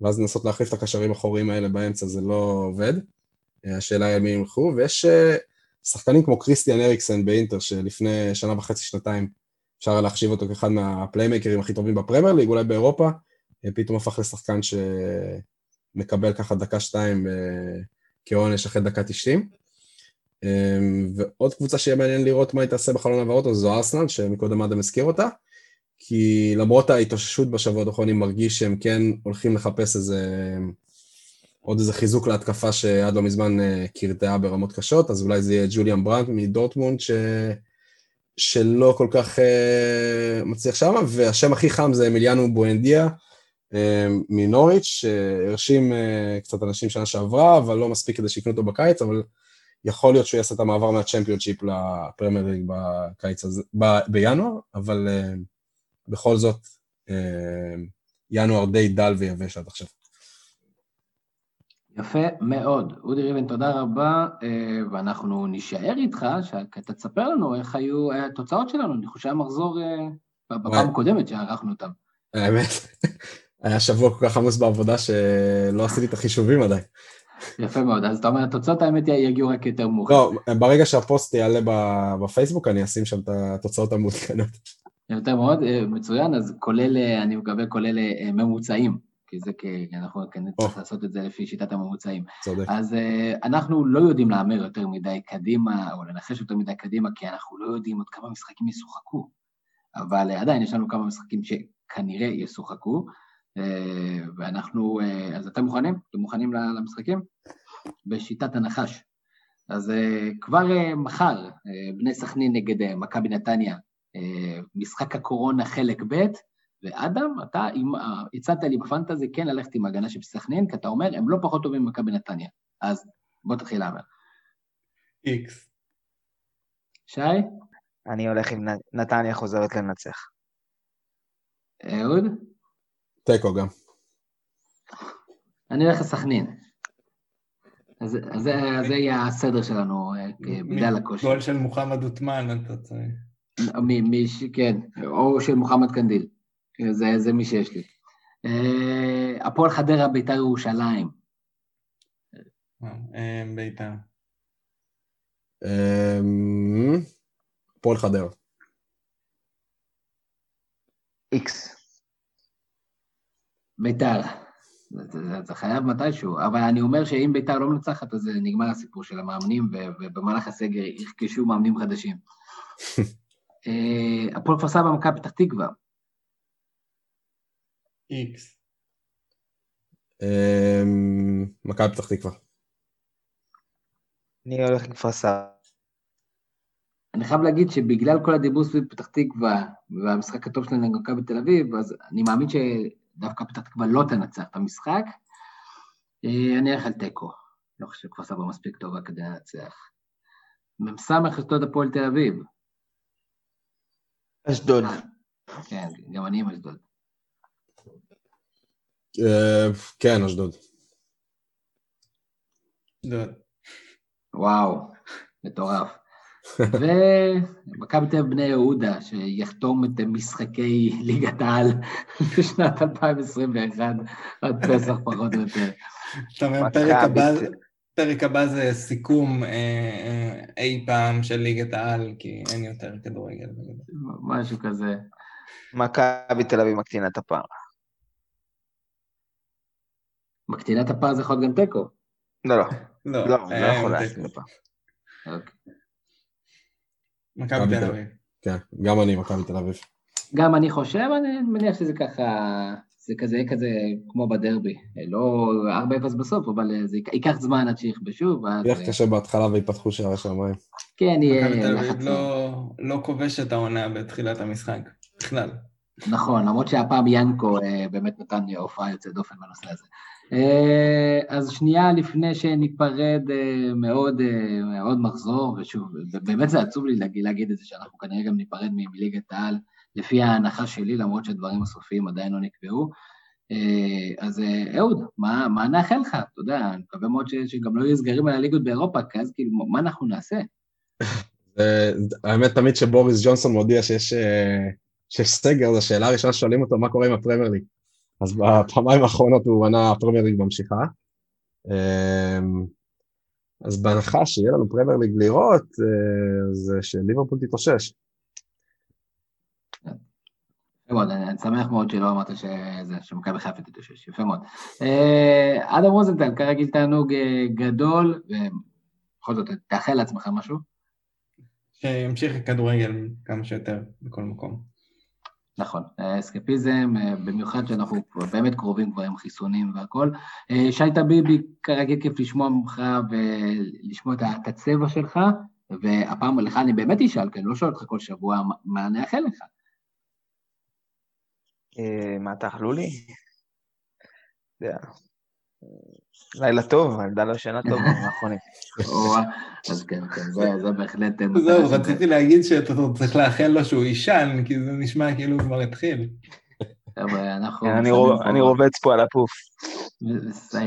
D: ואז לנסות להחליף את הקשרים האחוריים האלה באמצע זה לא עובד. השאלה היא על מי ילכו, ויש אה, שחקנים כמו קריסטיאן אריקסן באינטר, שלפני שנה וחצי, שנתיים, אפשר להחשיב אותו כאחד מהפליימקרים הכי טובים בפרמייר ליג, אולי באירופה, אה, פתאום הפך לשחקן שמקבל ככה דקה-שתיים אה, כעונש אחרי דקה תשעים. ועוד קבוצה שיהיה מעניין לראות מה היא תעשה בחלון העברות, זו ארסנל, שמקודם אדם הזכיר אותה, כי למרות ההתאוששות בשבועות האחרונים, מרגיש שהם כן הולכים לחפש איזה עוד איזה חיזוק להתקפה שעד לא מזמן אה, קרטעה ברמות קשות, אז אולי זה יהיה ג'וליאן ברנט מדורטמונד, ש... שלא כל כך uh, מצליח שם, והשם הכי חם זה אמיליאנו בואנדיה uh, מנוריץ', שהרשים uh, קצת אנשים שנה שעברה, אבל לא מספיק כדי שיקנו אותו בקיץ, אבל יכול להיות שהוא יעשה את המעבר מהצ'מפיונצ'יפ לפרמייר ליג בקיץ הזה, ב- בינואר, אבל uh, בכל זאת, uh, ינואר די דל ויבש עד עכשיו.
A: יפה מאוד. אודי ריבן, תודה רבה, אה, ואנחנו נישאר איתך, שאתה תספר לנו איך היו אה, התוצאות שלנו, אני חושב המחזור אה, בפעם הקודמת שערכנו אותם.
D: האמת, (laughs) היה שבוע כל כך עמוס בעבודה שלא עשיתי את החישובים עדיין.
A: יפה מאוד, אז אתה אומר, התוצאות האמת יגיעו רק יותר מאוחר.
D: לא, ברגע שהפוסט יעלה בפייסבוק, אני אשים שם את התוצאות המעודכנות.
A: יותר מאוד, מצוין, אז כולל, אני מקווה, כולל ממוצעים. כי זה, כי אנחנו כן צריך לעשות את זה לפי שיטת הממוצעים.
D: צודק.
A: אז uh, אנחנו לא יודעים להמר יותר מדי קדימה, או לנחש יותר מדי קדימה, כי אנחנו לא יודעים עוד כמה משחקים ישוחקו. אבל uh, עדיין יש לנו כמה משחקים שכנראה ישוחקו, uh, ואנחנו, אז אתם מוכנים? אתם מוכנים למשחקים? בשיטת הנחש. אז כבר מחר, בני סכנין נגד מכבי נתניה, משחק הקורונה חלק ב', ואדם, אתה הצעת לי בפנטזי כן ללכת עם הגנה של סכנין, כי אתה אומר, הם לא פחות טובים ממכבי נתניה. אז בוא תתחיל להמר.
C: איקס.
A: שי?
E: אני הולך עם נתניה חוזרת לנצח.
A: אהוד?
D: תיקו גם.
A: אני הולך לסכנין. אז זה יהיה הסדר שלנו, אה, בגלל הקושי.
C: גול של מוחמד עותמן, אתה צריך.
A: מי, כן, או של מוחמד קנדיל. זה, זה מי שיש לי. אה, הפועל חדרה, בית"ר ירושלים.
C: אה, בית"ר.
D: אמ, הפועל חדרה.
A: איקס. בית"ר. זה חייב מתישהו, אבל אני אומר שאם בית"ר לא מנצחת, אז נגמר הסיפור של המאמנים, ובמהלך הסגר ירכשו מאמנים חדשים. (laughs) אה, הפועל כפר סבא, מכבי פתח תקווה.
C: איקס.
D: אמ, מכבי פתח תקווה.
E: אני הולך עם כפר סבא.
A: אני חייב להגיד שבגלל כל הדיבור סביב פתח תקווה והמשחק הטוב שלנו נגד מכבי תל אביב, אז אני מאמין שדווקא פתח תקווה לא תנצח את המשחק. אה, אני אלך על תיקו. לא חושב שכפר סבא מספיק טובה כדי לנצח. מ"ס אשדוד הפועל תל אביב.
E: אשדוד.
A: כן, גם אני עם אשדוד.
D: אה, כן, אשדוד.
C: אשדוד.
A: וואו, מטורף. (laughs) ומכבי תל אביב בני יהודה, שיחתום את משחקי ליגת העל (laughs) לשנת 2021, עד פסח פחות או יותר.
C: אתה אומר, פרק הבא... פרק הבא זה סיכום אה, אה, אי פעם של ליגת העל, כי אין יותר כדורגל.
A: משהו כזה.
E: מכבי תל אביב מקטינה את הפער.
A: מקטינה את הפער זה יכול להיות גם תיקו.
E: לא, לא.
C: לא,
E: לא, לא
C: אין
E: יכול
C: תיקו.
E: להקטין את הפער.
A: אוקיי.
C: מכבי תל אביב.
D: כן, גם אני מכבי תל אביב.
A: גם אני חושב, אני מניח שזה ככה, זה כזה יהיה כזה כמו בדרבי. לא 4-0 בסוף, אבל זה יק- ייקח זמן עד שיכבשו, ואז...
D: יהיה קשה בהתחלה ויפתחו שערי שמיים.
A: כן, יהיה
C: מכבי תל אביב. לא- לא כובש את העונה בתחילת המשחק, בכלל.
A: נכון, למרות שהפעם ינקו אה, באמת נתן לי הופעה יוצאת דופן בנושא הזה. אה, אז שנייה לפני שניפרד אה, מעוד, אה, מעוד מחזור, ושוב, באמת זה עצוב לי להגיד, להגיד את זה, שאנחנו כנראה גם ניפרד מליגת העל, לפי ההנחה שלי, למרות שהדברים הסופיים עדיין לא נקבעו. אז אה, אהוד, מה, מה נאחל לך? אתה יודע, אני מקווה מאוד ש, שגם לא יהיו סגרים על הליגות באירופה, כי אז כאילו, מה אנחנו נעשה? (laughs)
D: האמת, תמיד שבוריס ג'ונסון מודיע שיש שיש סגר, זו השאלה הראשונה ששואלים אותו מה קורה עם ה Premier League. אז בפעמיים האחרונות הוא ענה ה Premier League ממשיכה. אמ, אז בהנחה שיהיה לנו Premier League לראות, אה, זה שליברפול תתאושש.
A: יפה מאוד, אני שמח מאוד שלא אמרת שזה, שמכבי חיפה תתאושש, יפה מאוד. אה, אדם רוזנטל, כרגיל תענוג אה, גדול, ובכל זאת, תאחל לעצמך משהו.
C: שימשיך הכדורגל כמה שיותר בכל מקום.
A: נכון, אסקפיזם, אה, במיוחד שאנחנו באמת קרובים כבר עם חיסונים והכל. אה, שי טביבי, כרגיל כיף לשמוע ממך ולשמוע את הצבע שלך, והפעם לך אני באמת אשאל, כי אני לא שואל אותך כל שבוע, מה- מה נאחל לך?
E: אה, מה תאכלו לי? (laughs) לילה טוב, הילדה לא ישנה טוב (laughs) בימים האחרונים.
A: אז כן, כן, זה זה בהחלט...
C: זהו, רציתי להגיד שאתה צריך לאחל לו שהוא יישן, כי זה נשמע כאילו הוא כבר התחיל.
A: חבר'ה, אנחנו...
E: אני רובץ פה על הפוף.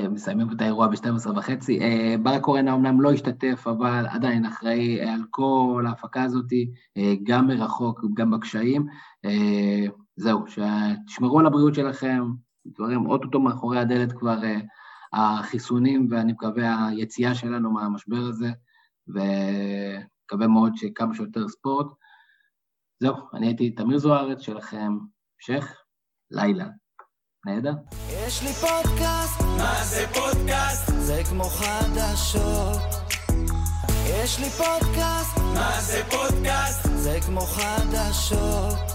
A: מסיימים את האירוע ב-12 וחצי. אה, ברק קורן אמנם לא השתתף, אבל עדיין אחראי אה, על כל ההפקה הזאת, אה, גם מרחוק, גם בקשיים. זהו, שתשמרו על הבריאות שלכם, דברים אוטוטו מאחורי הדלת כבר החיסונים, ואני מקווה היציאה שלנו מהמשבר הזה, ומקווה מאוד שכמה שיותר ספורט. זהו, אני הייתי תמיר זוארץ שלכם, המשך לילה. נהדר.
B: יש לי פודקאסט, מה זה פודקאסט? זה כמו חדשות. יש לי פודקאסט, מה זה פודקאסט? זה כמו חדשות.